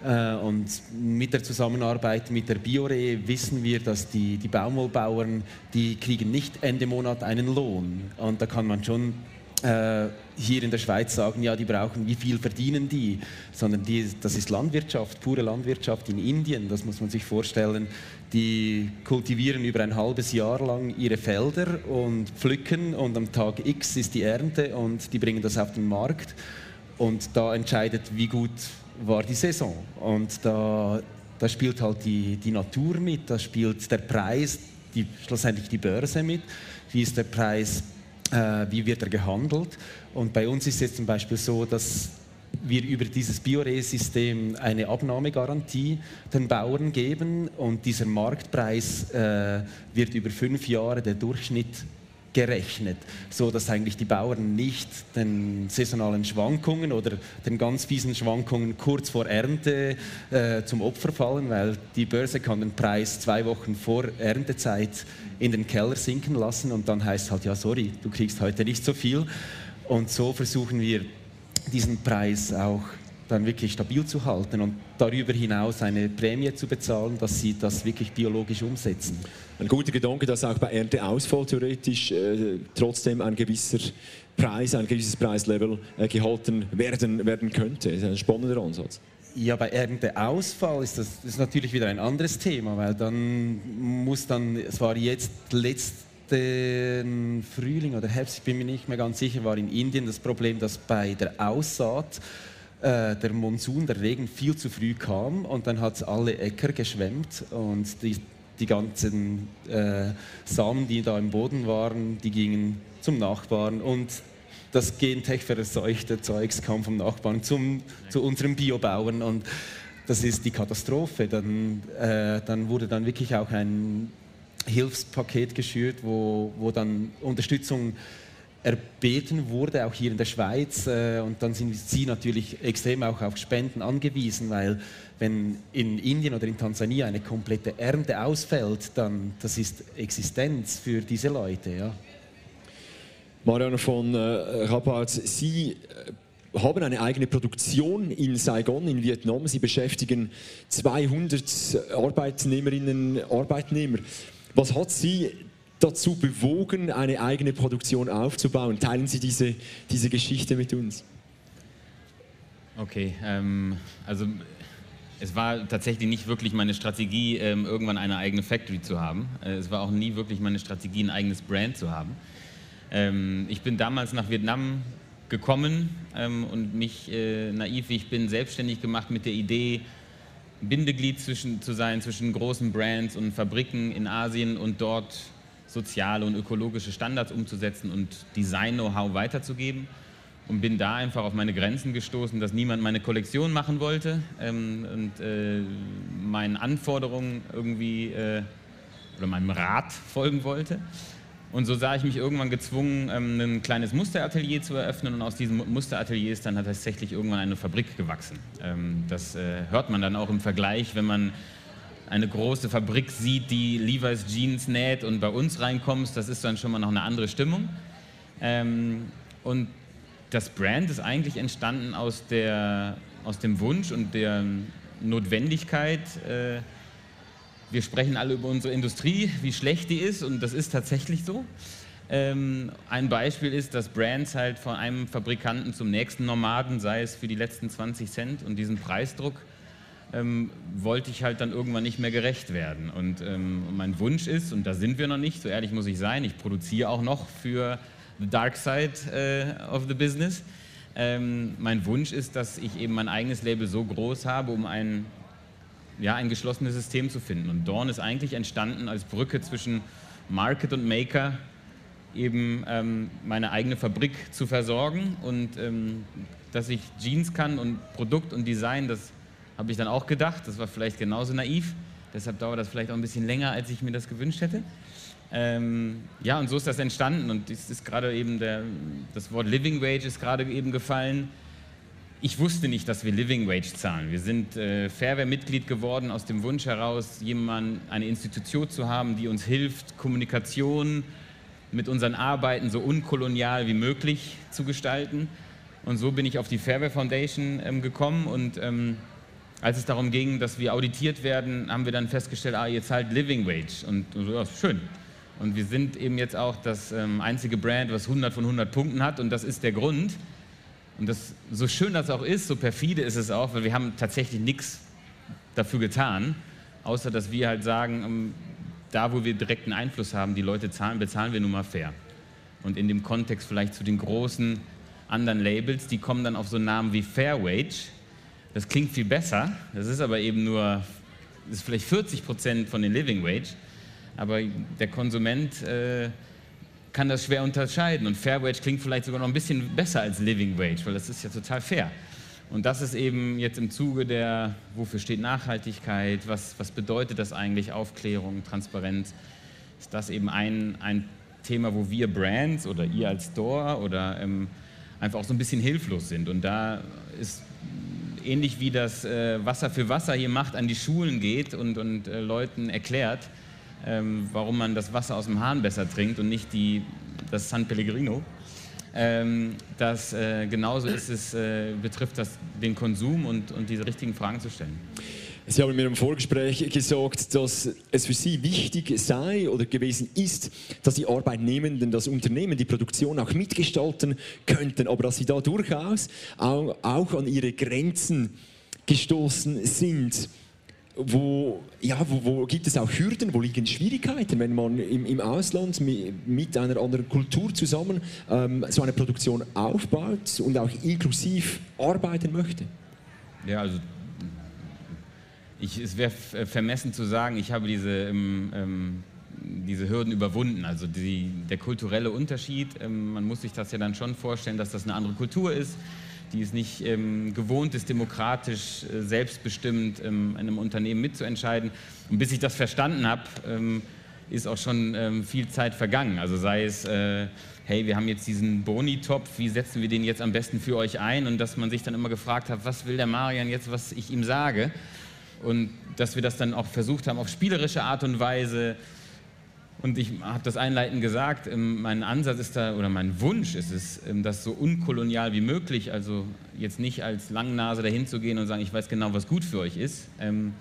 Äh, und mit der Zusammenarbeit mit der Biore wissen wir, dass die, die Baumwollbauern, die kriegen nicht Ende Monat einen Lohn. Und da kann man schon äh, hier in der Schweiz sagen, ja, die brauchen, wie viel verdienen die, sondern die, das ist Landwirtschaft, pure Landwirtschaft in Indien, das muss man sich vorstellen. Die kultivieren über ein halbes Jahr lang ihre Felder und pflücken und am Tag X ist die Ernte und die bringen das auf den Markt und da entscheidet, wie gut war die Saison. Und da, da spielt halt die, die Natur mit, da spielt der Preis, die, schlussendlich die Börse mit, wie ist der Preis äh, wie wird er gehandelt. Und bei uns ist es zum Beispiel so, dass wir über dieses Biore-System eine Abnahmegarantie den Bauern geben und dieser Marktpreis äh, wird über fünf Jahre der Durchschnitt gerechnet, so dass eigentlich die Bauern nicht den saisonalen Schwankungen oder den ganz fiesen Schwankungen kurz vor Ernte äh, zum Opfer fallen, weil die Börse kann den Preis zwei Wochen vor Erntezeit in den Keller sinken lassen und dann heißt halt ja sorry, du kriegst heute nicht so viel. Und so versuchen wir diesen Preis auch dann wirklich stabil zu halten und darüber hinaus eine Prämie zu bezahlen, dass sie das wirklich biologisch umsetzen. Ein guter Gedanke, dass auch bei Ernteausfall theoretisch äh, trotzdem ein gewisser Preis, ein gewisses Preislevel äh, gehalten werden, werden könnte. Das ist ein spannender Ansatz. Ja, bei Ernteausfall ist das, ist natürlich wieder ein anderes Thema, weil dann muss dann, es war jetzt letzten Frühling oder Herbst, ich bin mir nicht mehr ganz sicher, war in Indien das Problem, dass bei der Aussaat äh, der Monsun, der Regen viel zu früh kam und dann hat es alle Äcker geschwemmt und die, die ganzen äh, Samen, die da im Boden waren, die gingen zum Nachbarn und das gentech-verseuchte Zeugs kam vom Nachbarn zum, zu unserem Biobauern und das ist die Katastrophe. Dann, äh, dann wurde dann wirklich auch ein Hilfspaket geschürt, wo, wo dann Unterstützung erbeten wurde, auch hier in der Schweiz. Äh, und dann sind sie natürlich extrem auch auf Spenden angewiesen, weil wenn in Indien oder in Tansania eine komplette Ernte ausfällt, dann das ist Existenz für diese Leute. Ja. Marianne von äh, Sie äh, haben eine eigene Produktion in Saigon in Vietnam. Sie beschäftigen 200 Arbeitnehmerinnen und Arbeitnehmer. Was hat Sie dazu bewogen, eine eigene Produktion aufzubauen? Teilen Sie diese, diese Geschichte mit uns. Okay, ähm, also es war tatsächlich nicht wirklich meine Strategie, ähm, irgendwann eine eigene Factory zu haben. Äh, es war auch nie wirklich meine Strategie, ein eigenes Brand zu haben. Ähm, ich bin damals nach Vietnam gekommen ähm, und mich äh, naiv, ich bin, selbstständig gemacht mit der Idee, Bindeglied zwischen, zu sein zwischen großen Brands und Fabriken in Asien und dort soziale und ökologische Standards umzusetzen und Design-Know-how weiterzugeben. Und bin da einfach auf meine Grenzen gestoßen, dass niemand meine Kollektion machen wollte ähm, und äh, meinen Anforderungen irgendwie äh, oder meinem Rat folgen wollte. Und so sah ich mich irgendwann gezwungen, ähm, ein kleines Musteratelier zu eröffnen und aus diesem Musteratelier ist dann tatsächlich irgendwann eine Fabrik gewachsen. Ähm, das äh, hört man dann auch im Vergleich, wenn man eine große Fabrik sieht, die Levi's Jeans näht und bei uns reinkommst, das ist dann schon mal noch eine andere Stimmung. Ähm, und das Brand ist eigentlich entstanden aus, der, aus dem Wunsch und der Notwendigkeit, äh, wir sprechen alle über unsere Industrie, wie schlecht die ist und das ist tatsächlich so. Ähm, ein Beispiel ist, dass Brands halt von einem Fabrikanten zum nächsten Nomaden, sei es für die letzten 20 Cent und diesen Preisdruck, ähm, wollte ich halt dann irgendwann nicht mehr gerecht werden. Und ähm, mein Wunsch ist, und da sind wir noch nicht, so ehrlich muss ich sein, ich produziere auch noch für the dark side äh, of the business. Ähm, mein Wunsch ist, dass ich eben mein eigenes Label so groß habe, um ein, ja, ein geschlossenes System zu finden. Und Dawn ist eigentlich entstanden als Brücke zwischen Market und Maker, eben ähm, meine eigene Fabrik zu versorgen und ähm, dass ich Jeans kann und Produkt und Design, das habe ich dann auch gedacht. Das war vielleicht genauso naiv. Deshalb dauert das vielleicht auch ein bisschen länger, als ich mir das gewünscht hätte. Ähm, ja, und so ist das entstanden. Und es ist gerade eben der, das Wort Living Wage ist gerade eben gefallen. Ich wusste nicht, dass wir Living Wage zahlen. Wir sind äh, Fairware-Mitglied geworden aus dem Wunsch heraus, jemand, eine Institution zu haben, die uns hilft, Kommunikation mit unseren Arbeiten so unkolonial wie möglich zu gestalten. Und so bin ich auf die Fairware Foundation ähm, gekommen und ähm, als es darum ging, dass wir auditiert werden, haben wir dann festgestellt, ah, ihr zahlt Living Wage. Und, so, ja, schön. Und wir sind eben jetzt auch das ähm, einzige Brand, was 100 von 100 Punkten hat. Und das ist der Grund. Und das, so schön das auch ist, so perfide ist es auch, weil wir haben tatsächlich nichts dafür getan, außer dass wir halt sagen, ähm, da wo wir direkten Einfluss haben, die Leute zahlen, bezahlen wir nun mal fair. Und in dem Kontext vielleicht zu den großen anderen Labels, die kommen dann auf so Namen wie Fair Wage das klingt viel besser, das ist aber eben nur, das ist vielleicht 40 Prozent von den Living Wage, aber der Konsument äh, kann das schwer unterscheiden. Und Fair Wage klingt vielleicht sogar noch ein bisschen besser als Living Wage, weil das ist ja total fair. Und das ist eben jetzt im Zuge der, wofür steht Nachhaltigkeit, was, was bedeutet das eigentlich, Aufklärung, Transparenz, ist das eben ein, ein Thema, wo wir Brands oder ihr als Store oder ähm, einfach auch so ein bisschen hilflos sind. Und da ist ähnlich wie das äh, Wasser für Wasser hier macht, an die Schulen geht und, und äh, Leuten erklärt, ähm, warum man das Wasser aus dem Hahn besser trinkt und nicht die, das San Pellegrino. Ähm, das, äh, genauso ist es, äh, betrifft das den Konsum und, und diese richtigen Fragen zu stellen. Sie haben mir im Vorgespräch gesagt, dass es für Sie wichtig sei oder gewesen ist, dass die Arbeitnehmenden, das Unternehmen, die Produktion auch mitgestalten könnten, aber dass Sie da durchaus auch, auch an Ihre Grenzen gestoßen sind. Wo, ja, wo, wo, gibt es auch Hürden, wo liegen Schwierigkeiten, wenn man im, im Ausland mit, einer anderen Kultur zusammen ähm, so eine Produktion aufbaut und auch inklusiv arbeiten möchte? Ja, also ich, es wäre vermessen zu sagen, ich habe diese ähm, ähm, diese Hürden überwunden. Also die, der kulturelle Unterschied, ähm, man muss sich das ja dann schon vorstellen, dass das eine andere Kultur ist, die es nicht ähm, gewohnt ist, demokratisch, äh, selbstbestimmt ähm, in einem Unternehmen mitzuentscheiden. Und bis ich das verstanden habe, ähm, ist auch schon viel Zeit vergangen. Also sei es, äh, hey, wir haben jetzt diesen Boni-Topf, wie setzen wir den jetzt am besten für euch ein? Und dass man sich dann immer gefragt hat, was will der Marian jetzt, was ich ihm sage? Und dass wir das dann auch versucht haben, auf spielerische Art und Weise. Und ich habe das einleitend gesagt, ähm, mein Ansatz ist da, oder mein Wunsch ist es, ähm, das so unkolonial wie möglich, also jetzt nicht als Langnase dahin zu gehen und sagen, ich weiß genau, was gut für euch ist, ähm,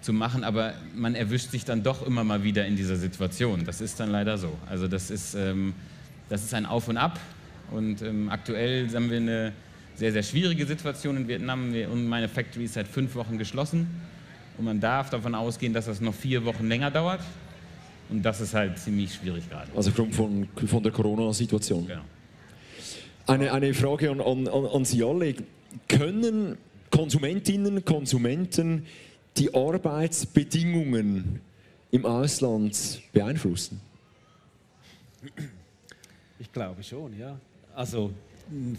zu machen, aber man erwischt sich dann doch immer mal wieder in dieser Situation. Das ist dann leider so. Also das ist, ähm, das ist ein Auf und Ab. Und ähm, aktuell haben wir eine sehr, sehr schwierige Situation in Vietnam. Wir, meine Factory ist seit fünf Wochen geschlossen. Und man darf davon ausgehen, dass das noch vier Wochen länger dauert. Und das ist halt ziemlich schwierig gerade. Also aufgrund von, von der Corona-Situation. Genau. Eine, eine Frage an, an, an Sie alle. Können Konsumentinnen, Konsumenten die Arbeitsbedingungen im Ausland beeinflussen? Ich glaube schon, ja. Also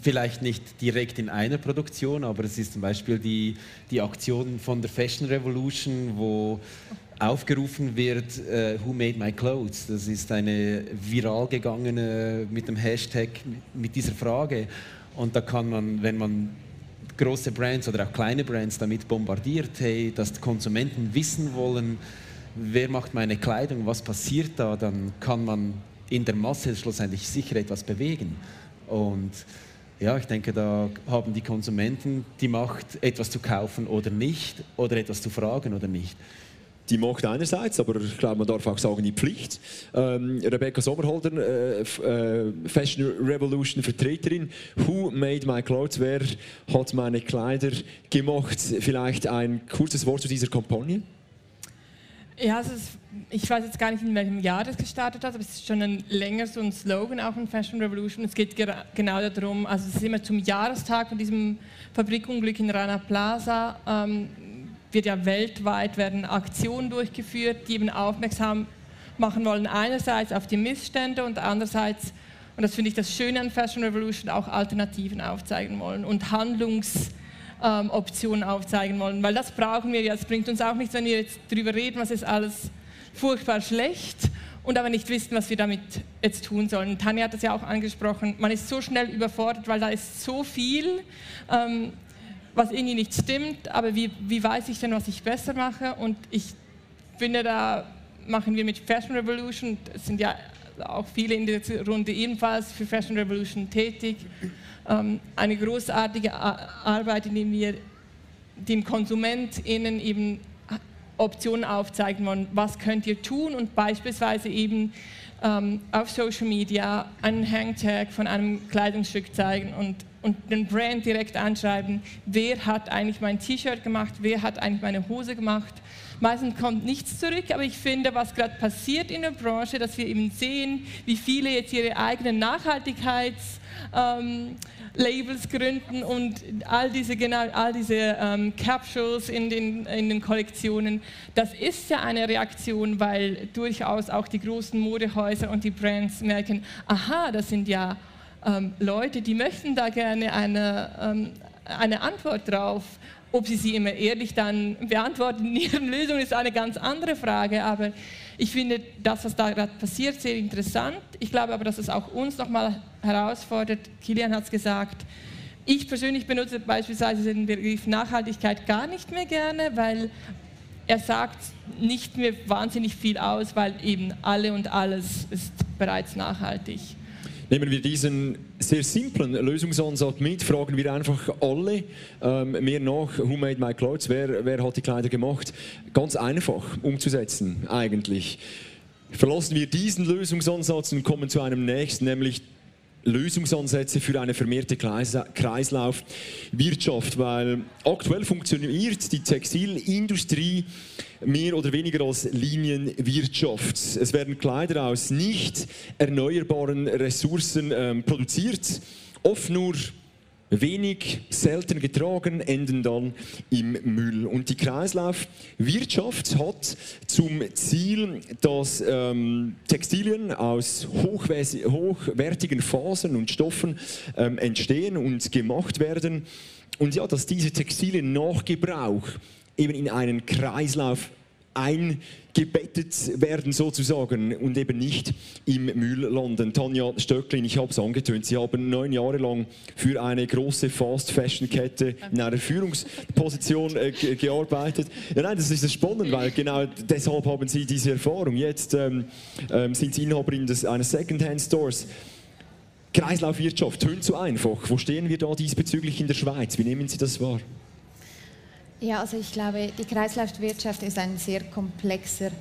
vielleicht nicht direkt in einer Produktion, aber es ist zum Beispiel die, die Aktion von der Fashion Revolution, wo aufgerufen wird, uh, Who Made My Clothes? Das ist eine viral gegangene mit dem Hashtag mit dieser Frage. Und da kann man, wenn man große Brands oder auch kleine Brands damit bombardiert, hey, dass Konsumenten wissen wollen, wer macht meine Kleidung, was passiert da, dann kann man in der Masse schlussendlich sicher etwas bewegen. Und ja, ich denke, da haben die Konsumenten die Macht, etwas zu kaufen oder nicht, oder etwas zu fragen oder nicht die Macht einerseits, aber ich glaube, man darf auch sagen, die Pflicht. Ähm, Rebecca Sommerholder, äh, äh, Fashion Revolution Vertreterin. Who made my clothes? Wer hat meine Kleider gemacht? Vielleicht ein kurzes Wort zu dieser Kampagne? Ja, ist, ich weiß jetzt gar nicht, in welchem Jahr das gestartet hat, aber es ist schon ein, länger so ein Slogan auch in Fashion Revolution. Es geht genau darum, also es ist immer zum Jahrestag von diesem Fabrikunglück in Rana Plaza. Ähm, wird ja weltweit werden Aktionen durchgeführt, die eben aufmerksam machen wollen, einerseits auf die Missstände und andererseits, und das finde ich das Schöne an Fashion Revolution, auch Alternativen aufzeigen wollen und Handlungsoptionen ähm, aufzeigen wollen, weil das brauchen wir ja. Es bringt uns auch nichts, wenn wir jetzt darüber reden, was ist alles furchtbar schlecht und aber nicht wissen, was wir damit jetzt tun sollen. Tanja hat das ja auch angesprochen, man ist so schnell überfordert, weil da ist so viel. Ähm, was irgendwie nicht stimmt, aber wie, wie weiß ich denn, was ich besser mache? Und ich finde, da machen wir mit Fashion Revolution, es sind ja auch viele in der Runde ebenfalls für Fashion Revolution tätig, eine großartige Arbeit, indem wir den KonsumentInnen eben Optionen aufzeigen wollen, was könnt ihr tun? Und beispielsweise eben ähm, auf Social Media einen Hangtag von einem Kleidungsstück zeigen und und den Brand direkt anschreiben, wer hat eigentlich mein T-Shirt gemacht, wer hat eigentlich meine Hose gemacht. Meistens kommt nichts zurück, aber ich finde, was gerade passiert in der Branche, dass wir eben sehen, wie viele jetzt ihre eigenen Nachhaltigkeits ähm, Labels gründen und all diese, genau, all diese ähm, Capsules in den, in den Kollektionen, das ist ja eine Reaktion, weil durchaus auch die großen Modehäuser und die Brands merken, aha, das sind ja ähm, Leute, die möchten da gerne eine, ähm, eine Antwort drauf. Ob sie sie immer ehrlich dann beantworten in ihren <laughs> Lösungen, ist eine ganz andere Frage. Aber ich finde das, was da gerade passiert, sehr interessant. Ich glaube aber, dass es auch uns nochmal herausfordert. Kilian hat es gesagt. Ich persönlich benutze beispielsweise den Begriff Nachhaltigkeit gar nicht mehr gerne, weil er sagt nicht mehr wahnsinnig viel aus, weil eben alle und alles ist bereits nachhaltig. Nehmen wir diesen sehr simplen Lösungsansatz mit, fragen wir einfach alle ähm, mehr nach, who made my clothes, wer, wer hat die Kleider gemacht. Ganz einfach umzusetzen eigentlich. Verlassen wir diesen Lösungsansatz und kommen zu einem nächsten, nämlich Lösungsansätze für eine vermehrte Kreislaufwirtschaft, weil aktuell funktioniert die Textilindustrie mehr oder weniger als Linienwirtschaft. Es werden Kleider aus nicht erneuerbaren Ressourcen ähm, produziert, oft nur wenig selten getragen, enden dann im Müll. Und die Kreislaufwirtschaft hat zum Ziel, dass ähm, Textilien aus hochwertigen Fasern und Stoffen ähm, entstehen und gemacht werden. Und ja, dass diese Textilien nach Gebrauch eben in einen Kreislauf eingebettet werden sozusagen und eben nicht im Müll landen. Tanja Stöcklin, ich habe es angetönt, Sie haben neun Jahre lang für eine große Fast-Fashion-Kette in einer Führungsposition äh, gearbeitet. Ja, nein, das ist spannend, weil genau deshalb haben Sie diese Erfahrung. Jetzt ähm, ähm, sind Sie Inhaberin des, eines Second-Hand-Stores. Kreislaufwirtschaft, tönt so einfach. Wo stehen wir da diesbezüglich in der Schweiz? Wie nehmen Sie das wahr? Ja, also ich glaube, die Kreislaufwirtschaft ist ein sehr komplexer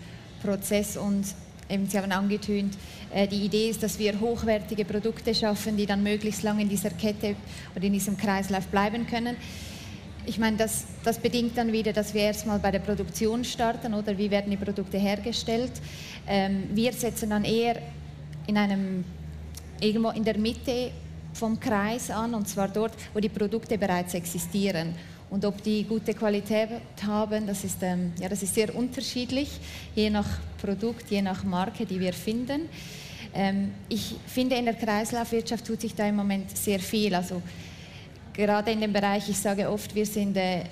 Prozess und eben, Sie haben angetönt, äh, die Idee ist, dass wir hochwertige Produkte schaffen, die dann möglichst lange in dieser Kette oder in diesem Kreislauf bleiben können. Ich meine, das, das bedingt dann wieder, dass wir erstmal bei der Produktion starten oder wie werden die Produkte hergestellt. Ähm, wir setzen dann eher in einem irgendwo in der Mitte vom Kreis an und zwar dort, wo die Produkte bereits existieren. Und ob die gute Qualität haben, das ist, ähm, ja, das ist sehr unterschiedlich, je nach Produkt, je nach Marke, die wir finden. Ähm, ich finde, in der Kreislaufwirtschaft tut sich da im Moment sehr viel. Also gerade in dem Bereich, ich sage oft, wir sind äh,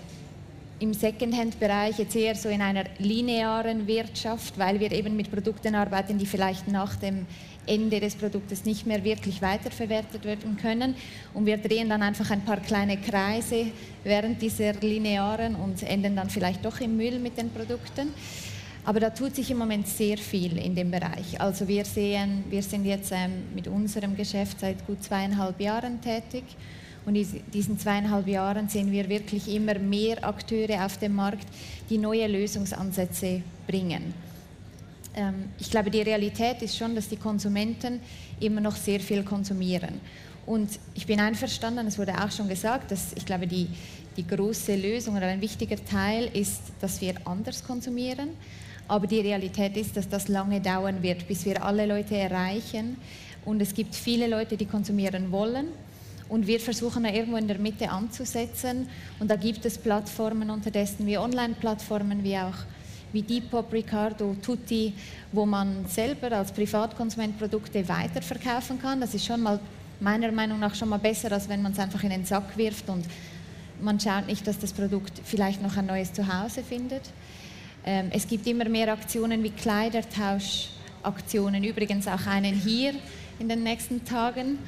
im Secondhand-Bereich jetzt eher so in einer linearen Wirtschaft, weil wir eben mit Produkten arbeiten, die vielleicht nach dem Ende des Produktes nicht mehr wirklich weiterverwertet werden können. Und wir drehen dann einfach ein paar kleine Kreise während dieser linearen und enden dann vielleicht doch im Müll mit den Produkten. Aber da tut sich im Moment sehr viel in dem Bereich. Also wir sehen, wir sind jetzt ähm, mit unserem Geschäft seit gut zweieinhalb Jahren tätig. Und in diesen zweieinhalb Jahren sehen wir wirklich immer mehr Akteure auf dem Markt, die neue Lösungsansätze bringen. Ähm, ich glaube, die Realität ist schon, dass die Konsumenten immer noch sehr viel konsumieren. Und ich bin einverstanden, es wurde auch schon gesagt, dass ich glaube, die, die große Lösung oder ein wichtiger Teil ist, dass wir anders konsumieren. Aber die Realität ist, dass das lange dauern wird, bis wir alle Leute erreichen. Und es gibt viele Leute, die konsumieren wollen. Und wir versuchen da irgendwo in der Mitte anzusetzen. Und da gibt es Plattformen unterdessen wie Online-Plattformen, wie auch wie Depop, Ricardo, Tutti, wo man selber als Privatkonsument Produkte weiterverkaufen kann. Das ist schon mal meiner Meinung nach schon mal besser, als wenn man es einfach in den Sack wirft und man schaut nicht, dass das Produkt vielleicht noch ein neues Zuhause findet. Ähm, es gibt immer mehr Aktionen wie Kleidertauschaktionen, übrigens auch einen hier in den nächsten Tagen.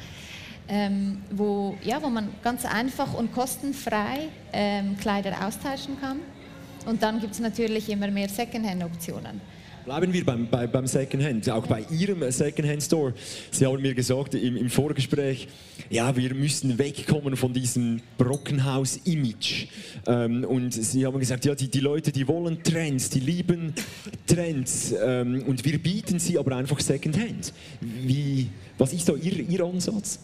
Ähm, wo, ja, wo man ganz einfach und kostenfrei ähm, Kleider austauschen kann. Und dann gibt es natürlich immer mehr Secondhand-Optionen. Bleiben wir beim, bei, beim Secondhand, auch bei Ihrem Secondhand-Store. Sie haben mir gesagt im, im, Vorgespräch, ja, wir müssen wegkommen von diesem Brockenhaus-Image. Ähm, und Sie haben gesagt, ja, die, die Leute, die wollen Trends, die lieben Trends. Ähm, und wir bieten sie aber einfach Secondhand. Wie, was ist da Ihr, Ihr Ansatz?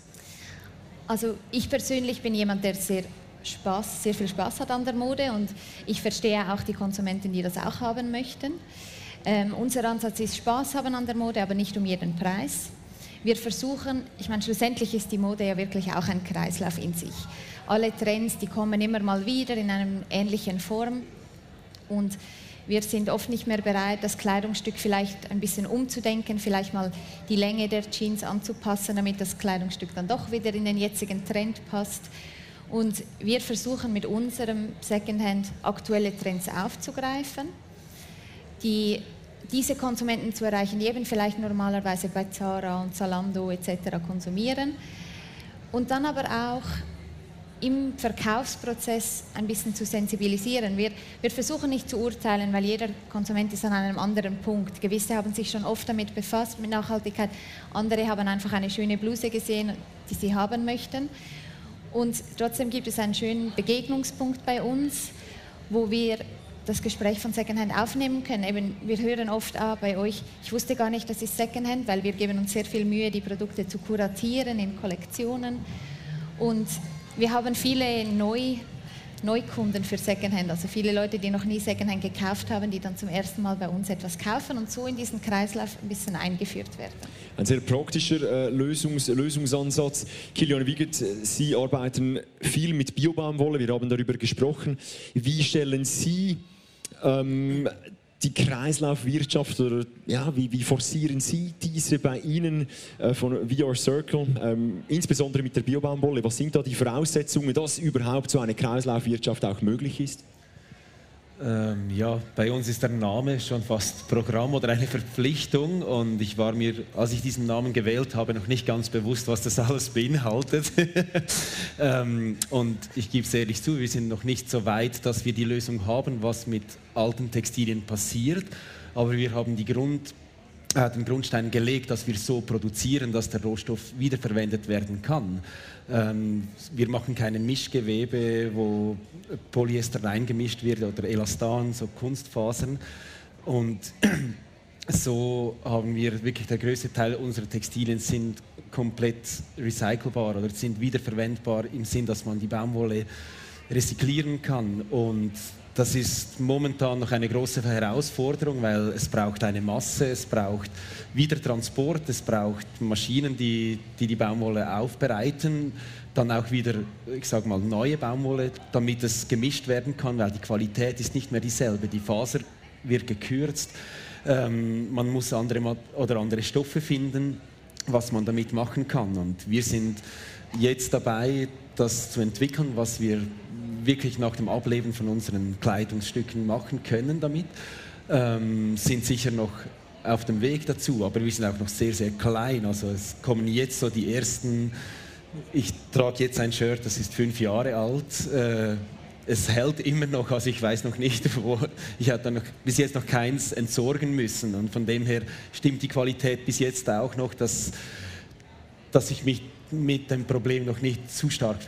Also ich persönlich bin jemand, der sehr Spaß, sehr viel Spaß hat an der Mode und ich verstehe auch die Konsumenten, die das auch haben möchten. Ähm, unser Ansatz ist Spaß haben an der Mode, aber nicht um jeden Preis. Wir versuchen, ich meine, schlussendlich ist die Mode ja wirklich auch ein Kreislauf in sich. Alle Trends, die kommen immer mal wieder in einer ähnlichen Form und wir sind oft nicht mehr bereit, das Kleidungsstück vielleicht ein bisschen umzudenken, vielleicht mal die Länge der Jeans anzupassen, damit das Kleidungsstück dann doch wieder in den jetzigen Trend passt. Und wir versuchen mit unserem Secondhand aktuelle Trends aufzugreifen, die, diese Konsumenten zu erreichen, die eben vielleicht normalerweise bei Zara und Zalando etc. konsumieren. Und dann aber auch im Verkaufsprozess ein bisschen zu sensibilisieren. Wir, wir, versuchen nicht zu urteilen, weil jeder Konsument ist an einem anderen Punkt. Gewisse haben sich schon oft damit befasst, mit Nachhaltigkeit. Andere haben einfach eine schöne Bluse gesehen, die sie haben möchten. Und trotzdem gibt es einen schönen Begegnungspunkt bei uns, wo wir das Gespräch von Secondhand aufnehmen können. Eben, wir hören oft ah, bei euch, ich wusste gar nicht, das ist Secondhand, weil wir geben uns sehr viel Mühe, die Produkte zu kuratieren in Kollektionen. Und wir haben viele Neukunden für Secondhand, also viele Leute, die noch nie Secondhand gekauft haben, die dann zum ersten Mal bei uns etwas kaufen und so in diesen Kreislauf ein bisschen eingeführt werden. Ein sehr praktischer äh, Lösungs Lösungsansatz. Kilian Wiegert, Sie arbeiten viel mit Biobaumwolle, wir haben darüber gesprochen. Wie stellen Sie ähm, die Kreislaufwirtschaft oder ja, wie, wie forcieren Sie diese bei Ihnen äh, von VR Circle, ähm, insbesondere mit der Biobaumwolle? Was sind da die Voraussetzungen, dass überhaupt so eine Kreislaufwirtschaft auch möglich ist? Ähm, ja, bei uns ist der Name schon fast Programm oder eine Verpflichtung und ich war mir, als ich diesen Namen gewählt habe, noch nicht ganz bewusst, was das <laughs> alles beinhaltet. <laughs> ähm, und ich gebe es ehrlich zu, wir sind noch nicht so weit, dass wir die Lösung haben, was mit alten Textilien passiert, aber wir haben die Grund, äh, den Grundstein gelegt, dass wir so produzieren, dass der Rohstoff wiederverwendet werden kann. Ähm, wir machen keine Mischgewebe, wo Polyester reingemischt wird oder Elastan, so Kunstfasern. Und <clears throat> so haben wir wirklich der größte Teil unserer Textilien sind komplett recycelbar oder sind wiederverwendbar im Sinn, dass man die Baumwolle rezyklieren kann. Und das ist momentan noch eine große Herausforderung, weil es braucht eine Masse, es braucht wieder Transport, es braucht Maschinen, die die, die Baumwolle aufbereiten, dann auch wieder, ich sage mal, neue Baumwolle, damit es gemischt werden kann, weil die Qualität ist nicht mehr dieselbe. Die Faser wird gekürzt, ähm, man muss andere oder andere Stoffe finden, was man damit machen kann. Und wir sind jetzt dabei, das zu entwickeln, was wir wirklich nach dem Ableben von unseren Kleidungsstücken machen können damit. Ähm, sind sicher noch auf dem Weg dazu, aber wir sind auch noch sehr, sehr klein. Also es kommen jetzt so die ersten, ich trage jetzt ein Shirt, das ist fünf Jahre alt. Äh, es hält immer noch, also ich weiß noch nicht, <laughs> wo, ich habe noch, bis jetzt noch keins entsorgen müssen und von dem her stimmt die Qualität bis jetzt auch noch, dass, dass ich mich mit dem Problem noch nicht zu stark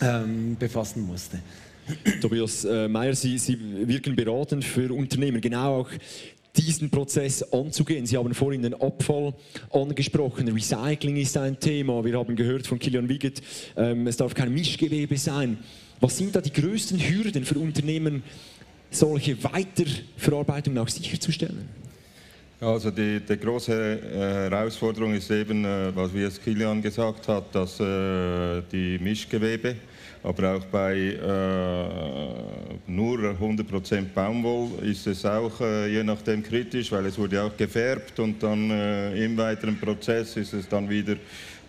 ähm, befassen musste. Tobias äh, Meyer, Sie, Sie wirken beratend für Unternehmen, genau auch diesen Prozess anzugehen. Sie haben vorhin den Abfall angesprochen. Recycling ist ein Thema. Wir haben gehört von Kilian Wiegert, ähm, es darf kein Mischgewebe sein. Was sind da die größten Hürden für Unternehmen, solche Weiterverarbeitungen auch sicherzustellen? Also die, die große äh, Herausforderung ist eben, äh, was wie es Kilian gesagt hat, dass äh, die Mischgewebe, aber auch bei nur 100% Baumwoll ist es auch je nachdem kritisch, weil es wurde auch gefärbt und dann im weiteren Prozess ist es dann wieder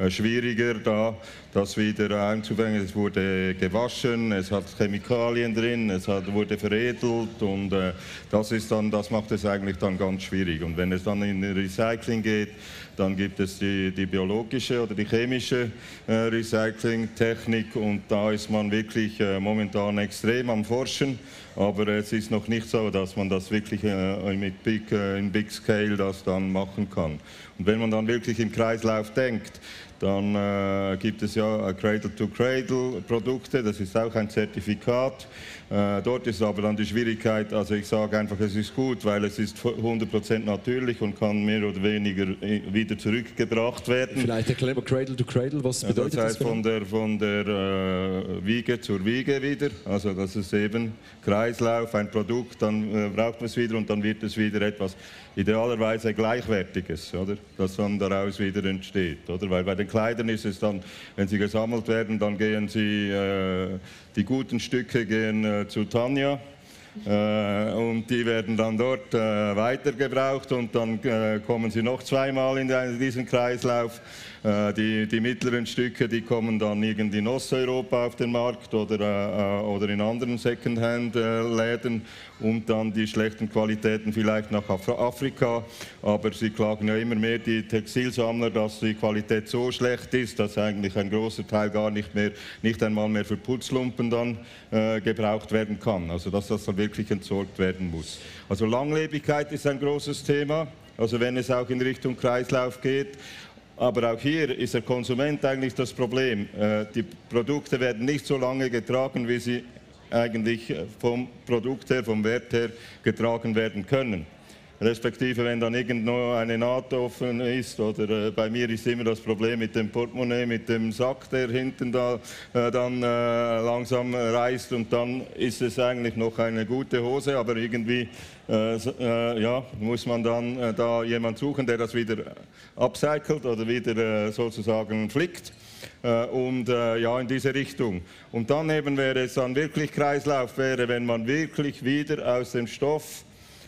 schwieriger, da das wieder einzubringen. Es wurde gewaschen, es hat Chemikalien drin, es hat, wurde veredelt und äh, das, ist dann, das macht es eigentlich dann ganz schwierig. Und wenn es dann in Recycling geht, dann gibt es die, die biologische oder die chemische äh, Recyclingtechnik und da ist man wirklich äh, momentan extrem am Forschen. Aber es ist noch nicht so, dass man das wirklich äh, mit Big, äh, in Big Scale das dann machen kann. Und wenn man dann wirklich im Kreislauf denkt, dann äh, gibt es ja Cradle-to-Cradle-Produkte, das ist auch ein Zertifikat. Äh, dort ist aber dann die Schwierigkeit, also ich sage einfach, es ist gut, weil es ist 100% natürlich und kann mehr oder weniger äh, wieder zurückgebracht werden. Vielleicht erklären wir Cradle-to-Cradle, was bedeutet das? Heißt das von der, von der äh, Wiege zur Wiege wieder, also das ist eben Kreislauf, ein Produkt, dann äh, braucht man es wieder und dann wird es wieder etwas idealerweise Gleichwertiges, oder? das dann daraus wieder entsteht. Oder? Weil bei den Kleidern ist es dann, wenn sie gesammelt werden, dann gehen sie, äh, die guten Stücke gehen äh, zu Tanja. Äh, und die werden dann dort äh, weitergebraucht und dann äh, kommen sie noch zweimal in diesen Kreislauf die, die, mittleren Stücke, die kommen dann irgendwie in Osteuropa auf den Markt oder, äh, oder in anderen Secondhand-Läden und dann die schlechten Qualitäten vielleicht nach Afrika. Aber sie klagen ja immer mehr die Textilsammler, dass die Qualität so schlecht ist, dass eigentlich ein großer Teil gar nicht mehr, nicht einmal mehr für Putzlumpen dann äh, gebraucht werden kann. Also dass das dann wirklich entsorgt werden muss. Also Langlebigkeit ist ein großes Thema. Also wenn es auch in Richtung Kreislauf geht. Aber auch hier ist der Konsument eigentlich das Problem. Äh, die Produkte werden nicht so lange getragen, wie sie eigentlich vom Produkt her, vom Wert her getragen werden können. Respektive, wenn dann irgendwo eine Naht offen ist, oder äh, bei mir ist immer das Problem mit dem Portemonnaie, mit dem Sack, der hinten da äh, dann äh, langsam reißt und dann ist es eigentlich noch eine gute Hose, aber irgendwie äh, äh, ja, muss man dann äh, da jemand suchen, der das wieder upcycelt oder wieder sozusagen flickt. Und ja, in diese Richtung. Und dann eben wäre es dann wirklich Kreislauf, wäre, wenn man wirklich wieder aus dem Stoff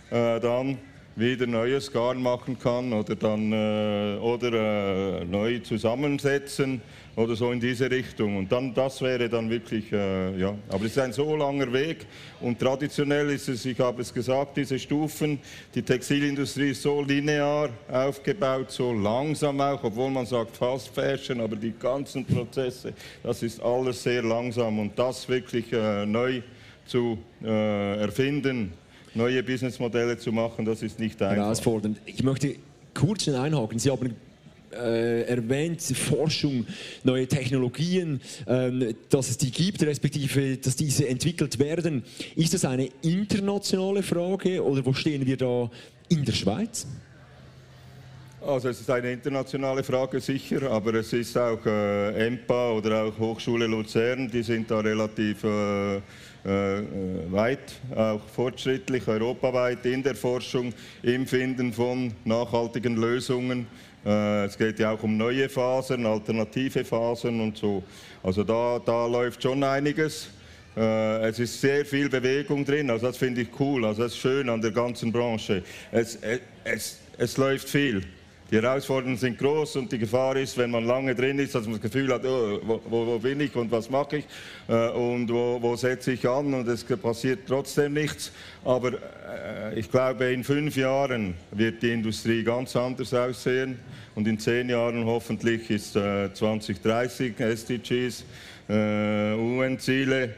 dann wieder neues Garn machen kann oder dann äh, oder äh, neu zusammensetzen oder so in diese Richtung. Und dann das wäre dann wirklich äh, ja. Aber es ist ein so langer Weg und traditionell ist es, ich habe es gesagt, diese Stufen. Die Textilindustrie ist so linear aufgebaut, so langsam auch, obwohl man sagt Fast Fashion, aber die ganzen Prozesse, das ist alles sehr langsam und das wirklich äh, neu zu äh, erfinden neue Businessmodelle zu machen, das ist nicht einfach. Herausfordernd. Ich möchte kurz einhaken. Sie haben äh, erwähnt, Forschung, neue Technologien, ähm, dass es die gibt, respektive, dass diese entwickelt werden. Ist das eine internationale Frage oder wo stehen wir da in der Schweiz? Also es ist eine internationale Frage sicher, aber es ist auch äh, EMPA oder auch Hochschule Luzern, die sind da relativ äh, weit, auch fortschrittlich, europaweit in der Forschung, im Finden von nachhaltigen Lösungen. Äh, es geht ja auch um neue Fasern, alternative Fasern und so. Also da, da läuft schon einiges. Äh, es ist sehr viel Bewegung drin, also das finde ich cool, also das ist schön an der ganzen Branche. Es, es, es läuft viel. Die Herausforderungen sind groß und die Gefahr ist, wenn man lange drin ist, dass man das Gefühl hat, oh, wo, wo, bin ich und was mache ich äh, und wo, wo setze ich an und es passiert trotzdem nichts. Aber äh, ich glaube, in fünf Jahren wird die Industrie ganz anders aussehen und in zehn Jahren hoffentlich ist äh, 2030 SDGs, äh, UN-Ziele äh,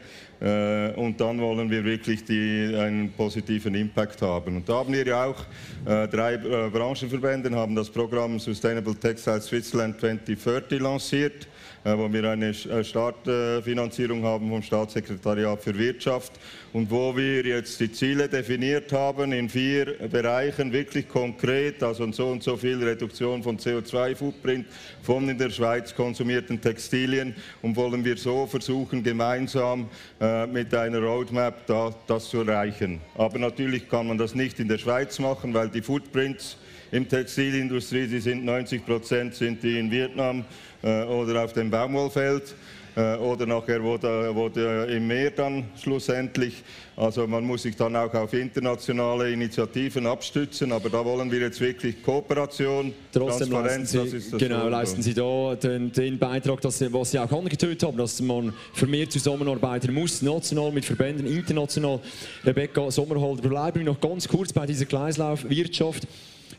und dann wollen wir wirklich die, einen positiven Impact haben. Und da haben wir ja auch äh, drei äh, Branchenverbände, haben das Programm Sustainable Textile Switzerland 2030 lanciert. Äh, wo wir eine äh, Startfinanzierung haben vom Staatssekretariat für Wirtschaft und wo wir jetzt die Ziele definiert haben in vier Bereichen, wirklich konkret, also so und so viel Reduktion von CO2-Footprint von in der Schweiz konsumierten Textilien und wollen wir so versuchen, gemeinsam äh, mit einer Roadmap da, das zu erreichen. Aber natürlich kann man das nicht in der Schweiz machen, weil die Footprints im Textilindustrie, die sind 90 Prozent sind die in Vietnam äh, oder auf dem Baumwollfeld äh, oder nachher wo da im Meer dann schlussendlich. Also man muss sich dann auch auf internationale Initiativen abstützen, aber da wollen wir jetzt wirklich Kooperation, Trotzdem Transparenz. Leisten Sie, genau, leisten Sie da den, den Beitrag, dass, was Sie auch angetötet haben, dass man vermehrt zusammenarbeiten muss, national mit Verbänden, international. Rebecca Sommerholder, bleiben wir noch ganz kurz bei dieser Kreislaufwirtschaft.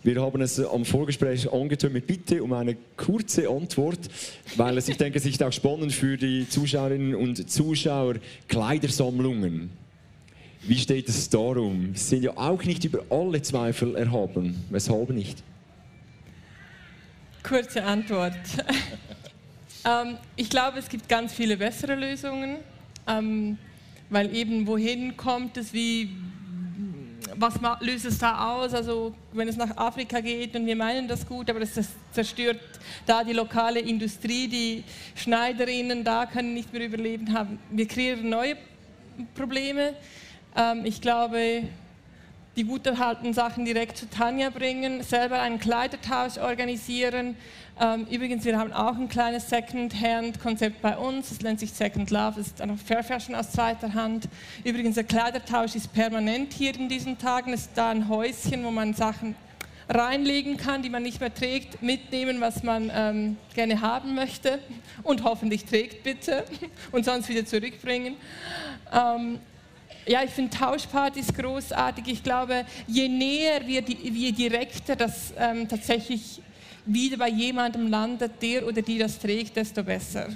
Wir haben es am Vorgespräch angetönt mit Bitte um eine kurze Antwort, weil es, ich denke, es ist auch spannend für die Zuschauerinnen und Zuschauer, Kleidersammlungen. Wie steht es darum? Sie sind ja auch nicht über alle Zweifel erhaben. Weshalb nicht? Kurze Antwort. <laughs> ähm, ich glaube, es gibt ganz viele bessere Lösungen, ähm, weil eben wohin kommt es, wie, was löst es da aus? Also wenn es nach Afrika geht und wir meinen das gut, aber das, zerstört da die lokale Industrie, die Schneiderinnen da können nicht mehr überleben haben. Wir kreieren neue Probleme. Ähm, ich glaube, die gut erhaltenen Sachen direkt zu Tanja bringen, selber einen Kleidertausch organisieren. Ähm, übrigens, wir haben auch ein kleines Second-Hand-Konzept bei uns, das nennt sich Second Love, das ist einfach Fair Fashion aus zweiter Hand. Übrigens, der Kleidertausch ist permanent hier in diesen Tagen, es ist da ein Häuschen, wo man Sachen reinlegen kann, die man nicht mehr trägt, mitnehmen, was man ähm, gerne haben möchte und hoffentlich trägt, bitte, <laughs> und sonst wieder zurückbringen. Ähm, ja, ich finde Tauschpartys großartig. Ich glaube, je näher wir, je direkter das ähm, tatsächlich wieder bei jemandem landet, der oder die das trägt, desto besser.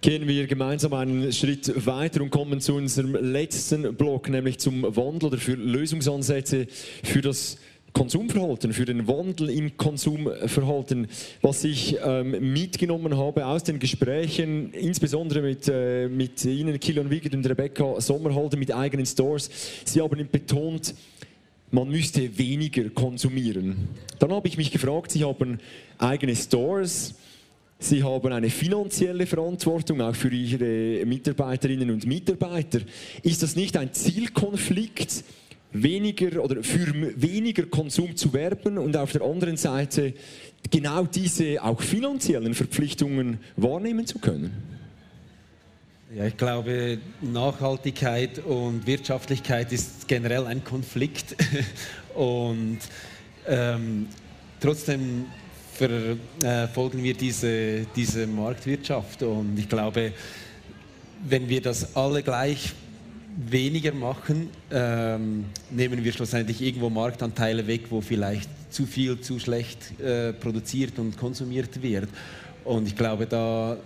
Gehen wir gemeinsam einen Schritt weiter und kommen zu unserem letzten Block, nämlich zum Wandel oder für Lösungsansätze für das Konsumverhalten, für den Wandel im Konsumverhalten, was ich ähm, mitgenommen habe aus den Gesprächen, insbesondere mit, äh, mit Ihnen, Kilian Wiegert und Rebecca Sommerhalder, mit eigenen Stores. Sie haben betont, man müsste weniger konsumieren. Dann habe ich mich gefragt, Sie haben eigene Stores, Sie haben eine finanzielle Verantwortung auch für Ihre Mitarbeiterinnen und Mitarbeiter. Ist das nicht ein Zielkonflikt, weniger oder für weniger Konsum zu werben und auf der anderen Seite genau diese auch finanziellen Verpflichtungen wahrnehmen zu können? Ja, ich glaube, Nachhaltigkeit und Wirtschaftlichkeit ist generell ein Konflikt. <laughs> und ähm, trotzdem verfolgen wir diese, diese Marktwirtschaft. Und ich glaube, wenn wir das alle gleich weniger machen, ähm, nehmen wir schlussendlich irgendwo Marktanteile weg, wo vielleicht zu viel, zu schlecht äh, produziert und konsumiert wird. Und ich glaube, da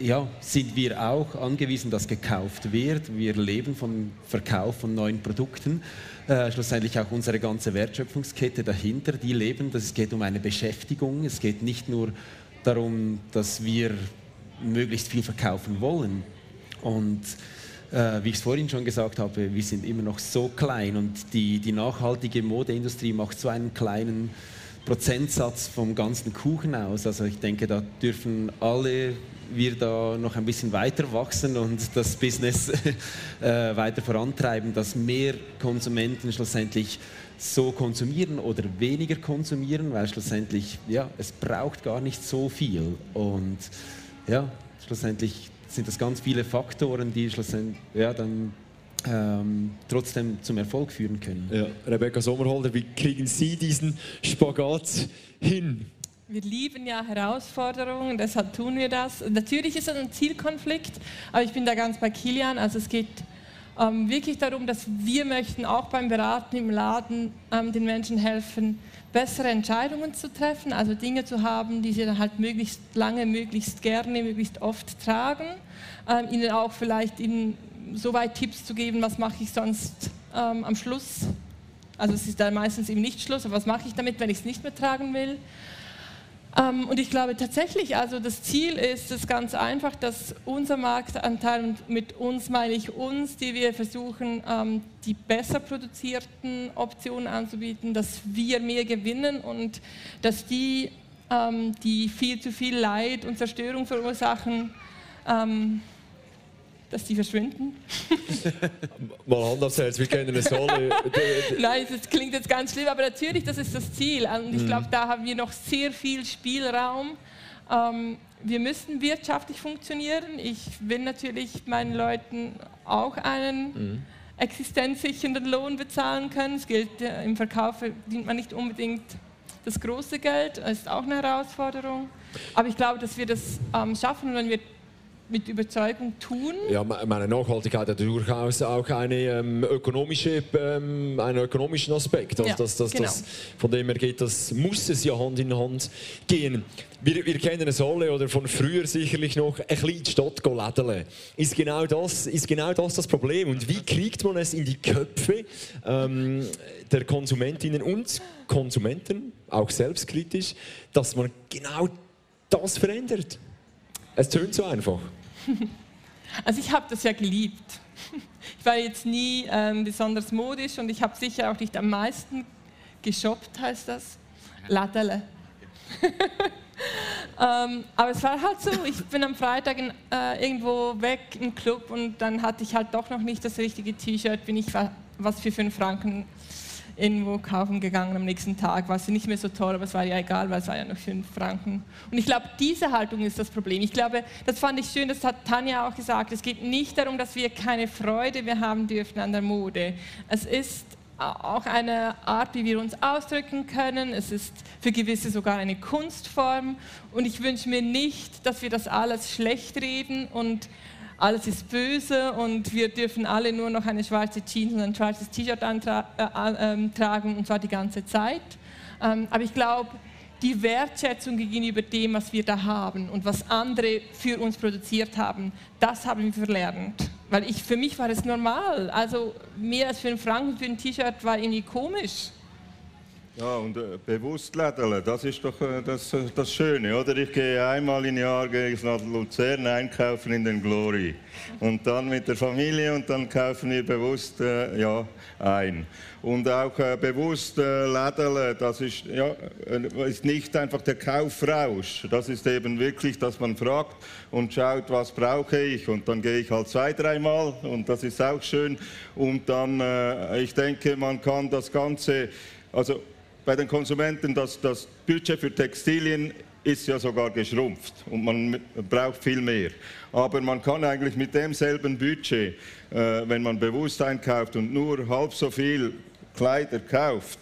ja, sind wir auch angewiesen, dass gekauft wird. Wir leben vom Verkauf von neuen Produkten. Äh, schlussendlich auch unsere ganze Wertschöpfungskette dahinter, die leben. Es geht um eine Beschäftigung. Es geht nicht nur darum, dass wir möglichst viel verkaufen wollen. Und äh, wie ich es vorhin schon gesagt habe, wir sind immer noch so klein und die, die nachhaltige Modeindustrie macht so einen kleinen Prozentsatz vom ganzen Kuchen aus. Also ich denke, da dürfen alle wir da noch ein bisschen weiter wachsen und das Business <laughs> äh, weiter vorantreiben, dass mehr Konsumenten schlussendlich so konsumieren oder weniger konsumieren, weil schlussendlich, ja, es braucht gar nicht so viel. Und ja, schlussendlich sind das ganz viele Faktoren, die schlussendlich ja, dann ähm, trotzdem zum Erfolg führen können. Ja, Rebecca Sommerholder, wie kriegen Sie diesen Spagat hin? Wir lieben ja Herausforderungen, deshalb tun wir das. Natürlich ist es ein Zielkonflikt, aber ich bin da ganz bei Kilian. Also es geht ähm, wirklich darum, dass wir möchten auch beim Beraten im Laden ähm, den Menschen helfen, bessere Entscheidungen zu treffen, also Dinge zu haben, die sie dann halt möglichst lange, möglichst gerne, möglichst oft tragen. Ähm, ihnen auch vielleicht ihnen so weit Tipps zu geben, was mache ich sonst ähm, am Schluss. Also es ist dann meistens eben nicht Schluss, aber was mache ich damit, wenn ich es nicht mehr tragen will. Ähm, und ich glaube tatsächlich, also das Ziel ist es ganz einfach, dass unser Marktanteil, und mit uns meine ich uns, die wir versuchen, ähm, die besser produzierten Optionen anzubieten, dass wir mehr gewinnen und dass die, ähm, die viel zu viel Leid und Zerstörung verursachen, dass die verschwinden. <laughs> Mal Hand aufs Herz, wir kennen <laughs> es alle. Nein, das klingt jetzt ganz schlimm, aber natürlich, das ist das Ziel. Und ich mhm. glaube, da haben wir noch sehr viel Spielraum. Ähm, wir müssen wirtschaftlich funktionieren. Ich will natürlich meinen Leuten auch einen mhm. existenzsichernden Lohn bezahlen können. Es gilt, äh, im Verkauf verdient man nicht unbedingt das große Geld. Das ist auch eine Herausforderung. Aber ich glaube, dass wir das ähm, schaffen, wenn wir mit Überzeugung tun. Ja, meine Nachhaltigkeit hat durchaus auch eine, ähm, ökonomische, ähm, einen ökonomischen Aspekt. Also ja, das, das, genau. das, von dem her geht, das muss es ja Hand in Hand gehen. Wir, wir kennen es alle oder von früher sicherlich noch, ein bisschen in die Stadt lädeln. Ist genau, das, ist genau das das Problem. Und wie kriegt man es in die Köpfe ähm, der Konsumentinnen und Konsumenten, auch selbstkritisch, dass man genau das verändert? Es tönt so einfach. <laughs> Also ich habe das ja geliebt. Ich war jetzt nie ähm, besonders modisch und ich habe sicher auch nicht am meisten geshoppt, heißt das. Ladele. <laughs> ähm, aber es war halt so, ich bin am Freitag in, äh, irgendwo weg im Club und dann hatte ich halt doch noch nicht das richtige T-Shirt, bin ich was für 5 Franken irgendwo kaufen gegangen am nächsten Tag. War sie nicht mehr so toll, aber es war ja egal, weil es war ja nur 5 Franken. Und ich glaube, diese Haltung ist das Problem. Ich glaube, das fand ich schön, das hat Tanja auch gesagt. Es geht nicht darum, dass wir keine Freude mehr haben dürfen an der Mode. Es ist auch eine Art, wie wir uns ausdrücken können. Es ist für gewisse sogar eine Kunstform. Und ich wünsche mir nicht, dass wir das alles schlecht reden und alles ist böse und wir dürfen alle nur noch eine schwarze Jeans und ein schwarzes T-Shirt äh, äh, tragen und zwar die ganze Zeit. Ähm, aber ich glaube, die Wertschätzung gegenüber dem, was wir da haben und was andere für uns produziert haben, das haben wir verlernt. Weil ich, für mich war es normal. Also mehr als für einen Franken für ein T-Shirt war irgendwie komisch. Ja, und äh, bewusst lädeln, das ist doch äh, das, äh, das Schöne, oder? Ich gehe einmal im Jahr nach Luzern einkaufen in den Glory. Und dann mit der Familie und dann kaufen wir bewusst äh, ja, ein. Und auch äh, bewusst äh, lädeln, das ist, ja, äh, ist nicht einfach der Kaufrausch. Das ist eben wirklich, dass man fragt und schaut, was brauche ich. Und dann gehe ich halt zwei, dreimal und das ist auch schön. Und dann, ich denke, man kann das Ganze, also bei den Konsumenten, das, das Budget für Textilien ist ja sogar geschrumpft und man braucht viel mehr. Aber man kann eigentlich mit demselben Budget, äh, wenn man bewusst einkauft und nur halb so viel Kleider kauft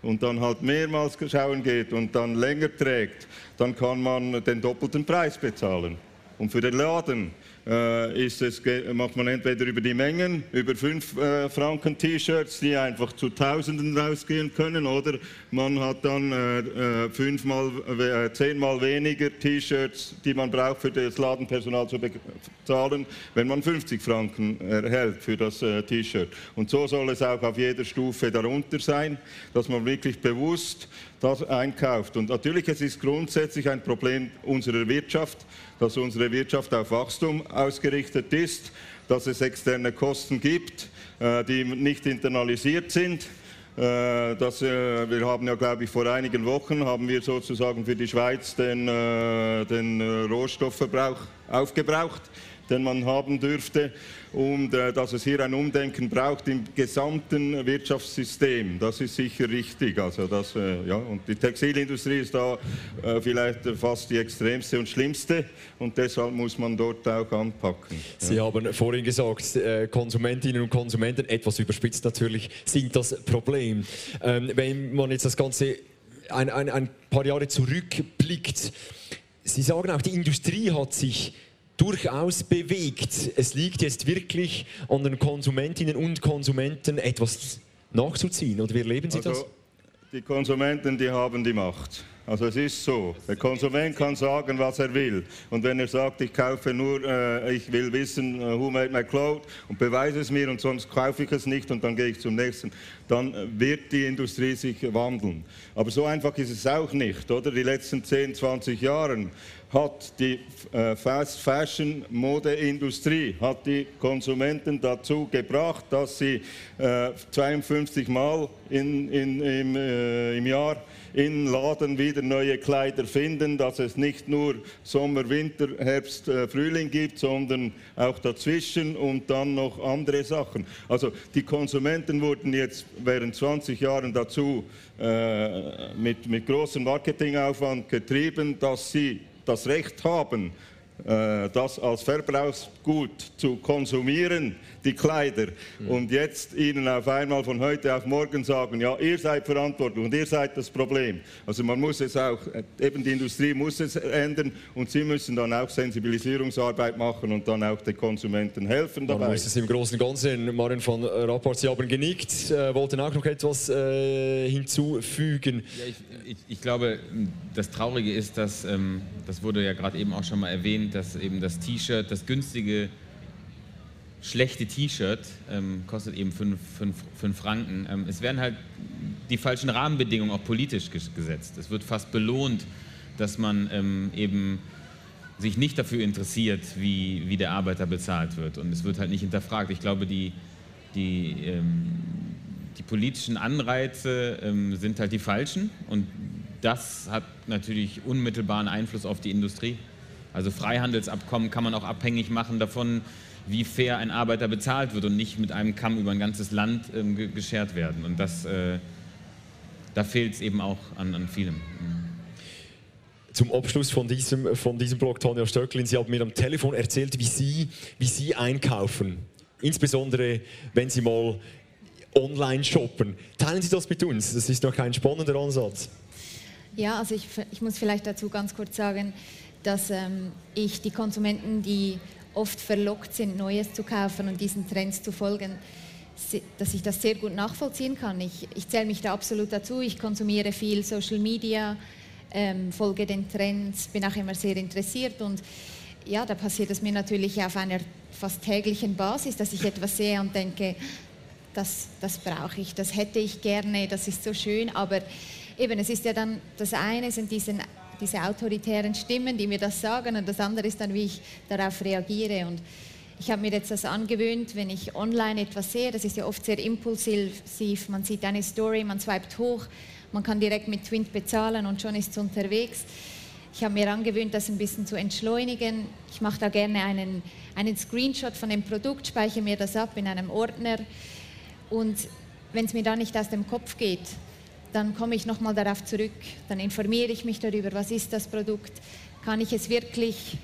und dann halt mehrmals schauen geht und dann länger trägt, dann kann man den doppelten Preis bezahlen. Und für den Laden ist es, macht man entweder über die Mengen, über 5 äh, Franken T-Shirts, die einfach zu Tausenden rausgehen können, oder man hat dann äh, äh fünfmal, äh, zehnmal weniger T-Shirts, die man braucht für das Ladenpersonal zu bezahlen, wenn man 50 Franken erhält für das äh, T-Shirt. Und so soll es auch auf jeder Stufe darunter sein, dass man wirklich bewusst das einkauft. Und natürlich, es ist grundsätzlich ein Problem unserer Wirtschaft, dass unsere Wirtschaft auf Wachstum ausgerichtet ist, dass es externe Kosten gibt, äh, die nicht internalisiert sind. Äh, das, äh, wir haben ja, glaube ich, vor einigen Wochen haben wir sozusagen für die Schweiz den, den Rohstoffverbrauch aufgebraucht den man haben dürfte und äh, dass es hier ein Umdenken braucht im gesamten Wirtschaftssystem. Das ist sicher richtig. Also das, äh, ja, und die Textilindustrie ist da äh, vielleicht fast die extremste und schlimmste und deshalb muss man dort auch anpacken. Sie ja. haben vorhin gesagt, äh, Konsumentinnen und Konsumenten, etwas überspitzt natürlich, sind das Problem. Ähm, wenn man jetzt das Ganze ein, ein, ein paar Jahre zurückblickt, Sie sagen auch, die Industrie hat sich durchaus bewegt. Es liegt jetzt wirklich an den Konsumentinnen und Konsumenten etwas nachzuziehen. Oder wie erleben Sie also, das? Die Konsumenten, die haben die Macht. Also es ist so, der Konsument kann sagen, was er will. Und wenn er sagt, ich kaufe nur, äh, ich will wissen, uh, who made my clothes und beweise es mir und sonst kaufe ich es nicht und dann gehe ich zum nächsten, dann wird die Industrie sich wandeln. Aber so einfach ist es auch nicht, oder? Die letzten 10, 20 Jahre hat die äh, Fast Fashion Modeindustrie hat die Konsumenten dazu gebracht, dass sie äh, 52 Mal in, in, im, äh, im Jahr in Laden wieder neue Kleider finden, dass es nicht nur Sommer, Winter, Herbst, äh, Frühling gibt, sondern auch dazwischen und dann noch andere Sachen. Also die Konsumenten wurden jetzt während 20 Jahren dazu äh, mit, mit großem Marketingaufwand getrieben, dass sie das Recht haben, äh, das als Verbrauchsgut zu konsumieren, die Kleider, mhm. und jetzt ihnen auf einmal von heute auf morgen sagen, ja, ihr seid verantwortlich und ihr seid das Problem. Also man muss es auch, äh, eben die Industrie muss es ändern und sie müssen dann auch Sensibilisierungsarbeit machen und dann auch den Konsumenten helfen dabei. Man muss es im Großen und Ganzen, Marin von Rapport, Sie haben genickt, äh, wollten auch noch etwas äh, hinzufügen. Ja, ich, ich, ich, glaube, das Traurige ist, dass, ähm, das wurde ja gerade eben auch schon mal erwähnt, dass eben das T-Shirt, das günstige, schlechte T-Shirt ähm, kostet eben 5 Franken. Ähm, es werden halt die falschen Rahmenbedingungen auch politisch gesetzt. Es wird fast belohnt, dass man ähm, eben sich nicht dafür interessiert, wie, wie der Arbeiter bezahlt wird. Und es wird halt nicht hinterfragt. Ich glaube, die, die, ähm, die politischen Anreize ähm, sind halt die falschen. Und das hat natürlich unmittelbaren Einfluss auf die Industrie. Also Freihandelsabkommen kann man auch abhängig machen davon, wie fair ein Arbeiter bezahlt wird und nicht mit einem Kamm über ein ganzes Land ähm, geschert werden. Und das, äh, da fehlt es eben auch an, an vielem. Zum Abschluss von diesem, von diesem Blog, Tonja Stöcklin, Sie haben mir am Telefon erzählt, wie Sie, wie Sie einkaufen. Insbesondere, wenn Sie mal online shoppen. Teilen Sie das mit uns. Das ist noch ein spannender Ansatz. Ja, also ich, ich muss vielleicht dazu ganz kurz sagen, dass ähm, ich die Konsumenten, die oft verlockt sind, Neues zu kaufen und diesen Trends zu folgen, dass ich das sehr gut nachvollziehen kann. Ich, ich zähle mich da absolut dazu. Ich konsumiere viel Social Media, ähm, folge den Trends, bin auch immer sehr interessiert und ja, da passiert es mir natürlich auf einer fast täglichen Basis, dass ich etwas sehe und denke, das, das brauche ich, das hätte ich gerne, das ist so schön, aber eben, es ist ja dann, das eine sind diesen, diese autoritären Stimmen, die mir das sagen und das andere ist dann, wie ich darauf reagiere und ich habe mir jetzt das angewöhnt, wenn ich online etwas sehe, das ist ja oft sehr impulsiv, man sieht eine Story, man swipet hoch, man kann direkt mit Twint bezahlen und schon ist es unterwegs. Ich habe mir angewöhnt, das ein bisschen zu entschleunigen. Ich mache da gerne einen, einen Screenshot von dem Produkt, speichere mir das ab in einem Ordner und wenn es mir da nicht aus dem Kopf geht, dann komme ich nochmal darauf zurück, dann informiere ich mich darüber, was ist das Produkt, kann ich es wirklich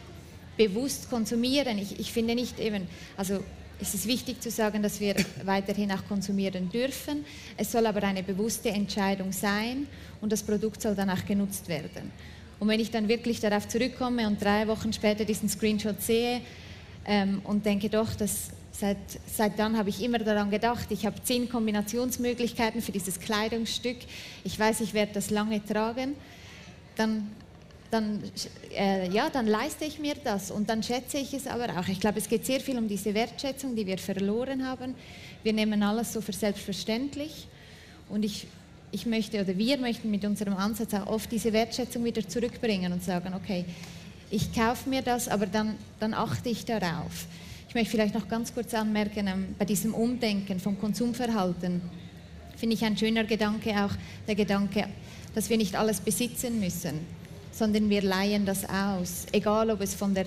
bewusst konsumieren. Ich, ich finde nicht eben, also es ist wichtig zu sagen, dass wir weiterhin auch konsumieren dürfen. Es soll aber eine bewusste Entscheidung sein und das Produkt soll dann auch genutzt werden. Und wenn ich dann wirklich darauf zurückkomme und drei Wochen später diesen Screenshot sehe ähm, und denke, doch, das, seit, seit dann habe ich immer daran gedacht, ich habe zehn Kombinationsmöglichkeiten für dieses Kleidungsstück, ich weiß, ich werde das lange tragen, dann dann, äh, ja, dann leiste ich mir das und dann schätze ich es aber auch. Ich glaube, es geht sehr viel um diese Wertschätzung, die wir verloren haben. Wir nehmen alles so für selbstverständlich und ich, ich möchte oder wir möchten mit unserem Ansatz auch oft diese Wertschätzung wieder zurückbringen und sagen, okay, ich kaufe mir das, aber dann, dann achte ich darauf. Ich möchte vielleicht noch ganz kurz anmerken, ähm, bei diesem Umdenken vom Konsumverhalten finde ich ein schöner Gedanke auch der Gedanke, dass wir nicht alles besitzen müssen sondern wir leihen das aus. Egal, ob es von, der,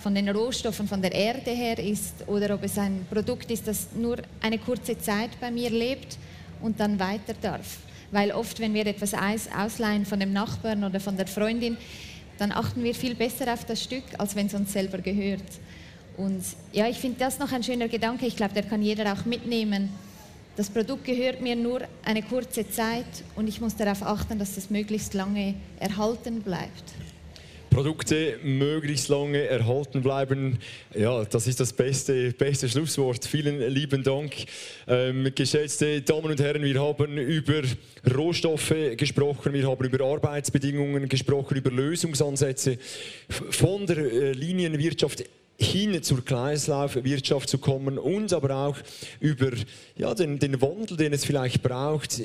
von den Rohstoffen, von der Erde her ist oder ob es ein Produkt ist, das nur eine kurze Zeit bei mir lebt und dann weiter darf. Weil oft, wenn wir etwas ausleihen von dem Nachbarn oder von der Freundin, dann achten wir viel besser auf das Stück, als wenn es uns selber gehört. Und ja, ich finde das noch ein schöner Gedanke. Ich glaube, der kann jeder auch mitnehmen das Produkt gehört mir nur eine kurze Zeit und ich muss darauf achten, dass es möglichst lange erhalten bleibt. Produkte möglichst lange erhalten bleiben. Ja, das ist das beste, beste Schlusswort. Vielen lieben Dank. Ähm, geschätzte Damen und Herren, wir haben über Rohstoffe gesprochen, wir haben über Arbeitsbedingungen gesprochen, über Lösungsansätze von der äh, Linienwirtschaft hin zur Kreislaufwirtschaft zu kommen und aber auch über ja, den, den Wandel, den es vielleicht braucht,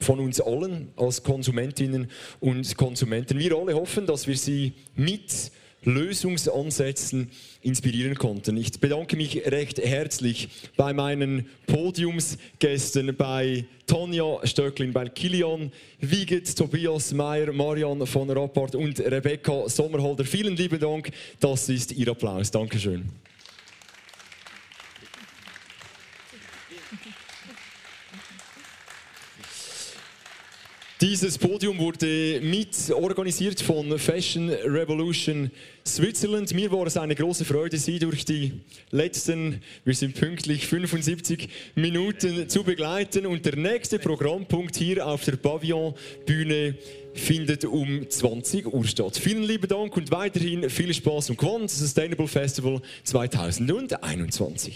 von uns allen als Konsumentinnen und Konsumenten. Wir alle hoffen, dass wir sie mit Lösungsansätzen inspirieren konnten. Ich bedanke mich recht herzlich bei meinen Podiumsgästen, bei Tonja Stöcklin, bei Kilian Wiegert, Tobias Meyer, Marian von Rapport und Rebecca Sommerholder. Vielen lieben Dank, das ist Ihr Applaus. Dankeschön. Dieses Podium wurde mit organisiert von Fashion Revolution Switzerland. Mir war es eine große Freude, Sie durch die letzten, wir sind pünktlich 75 Minuten zu begleiten. Und der nächste Programmpunkt hier auf der Pavillon-Bühne findet um 20 Uhr statt. Vielen lieben Dank und weiterhin viel Spaß am Quant Sustainable Festival 2021.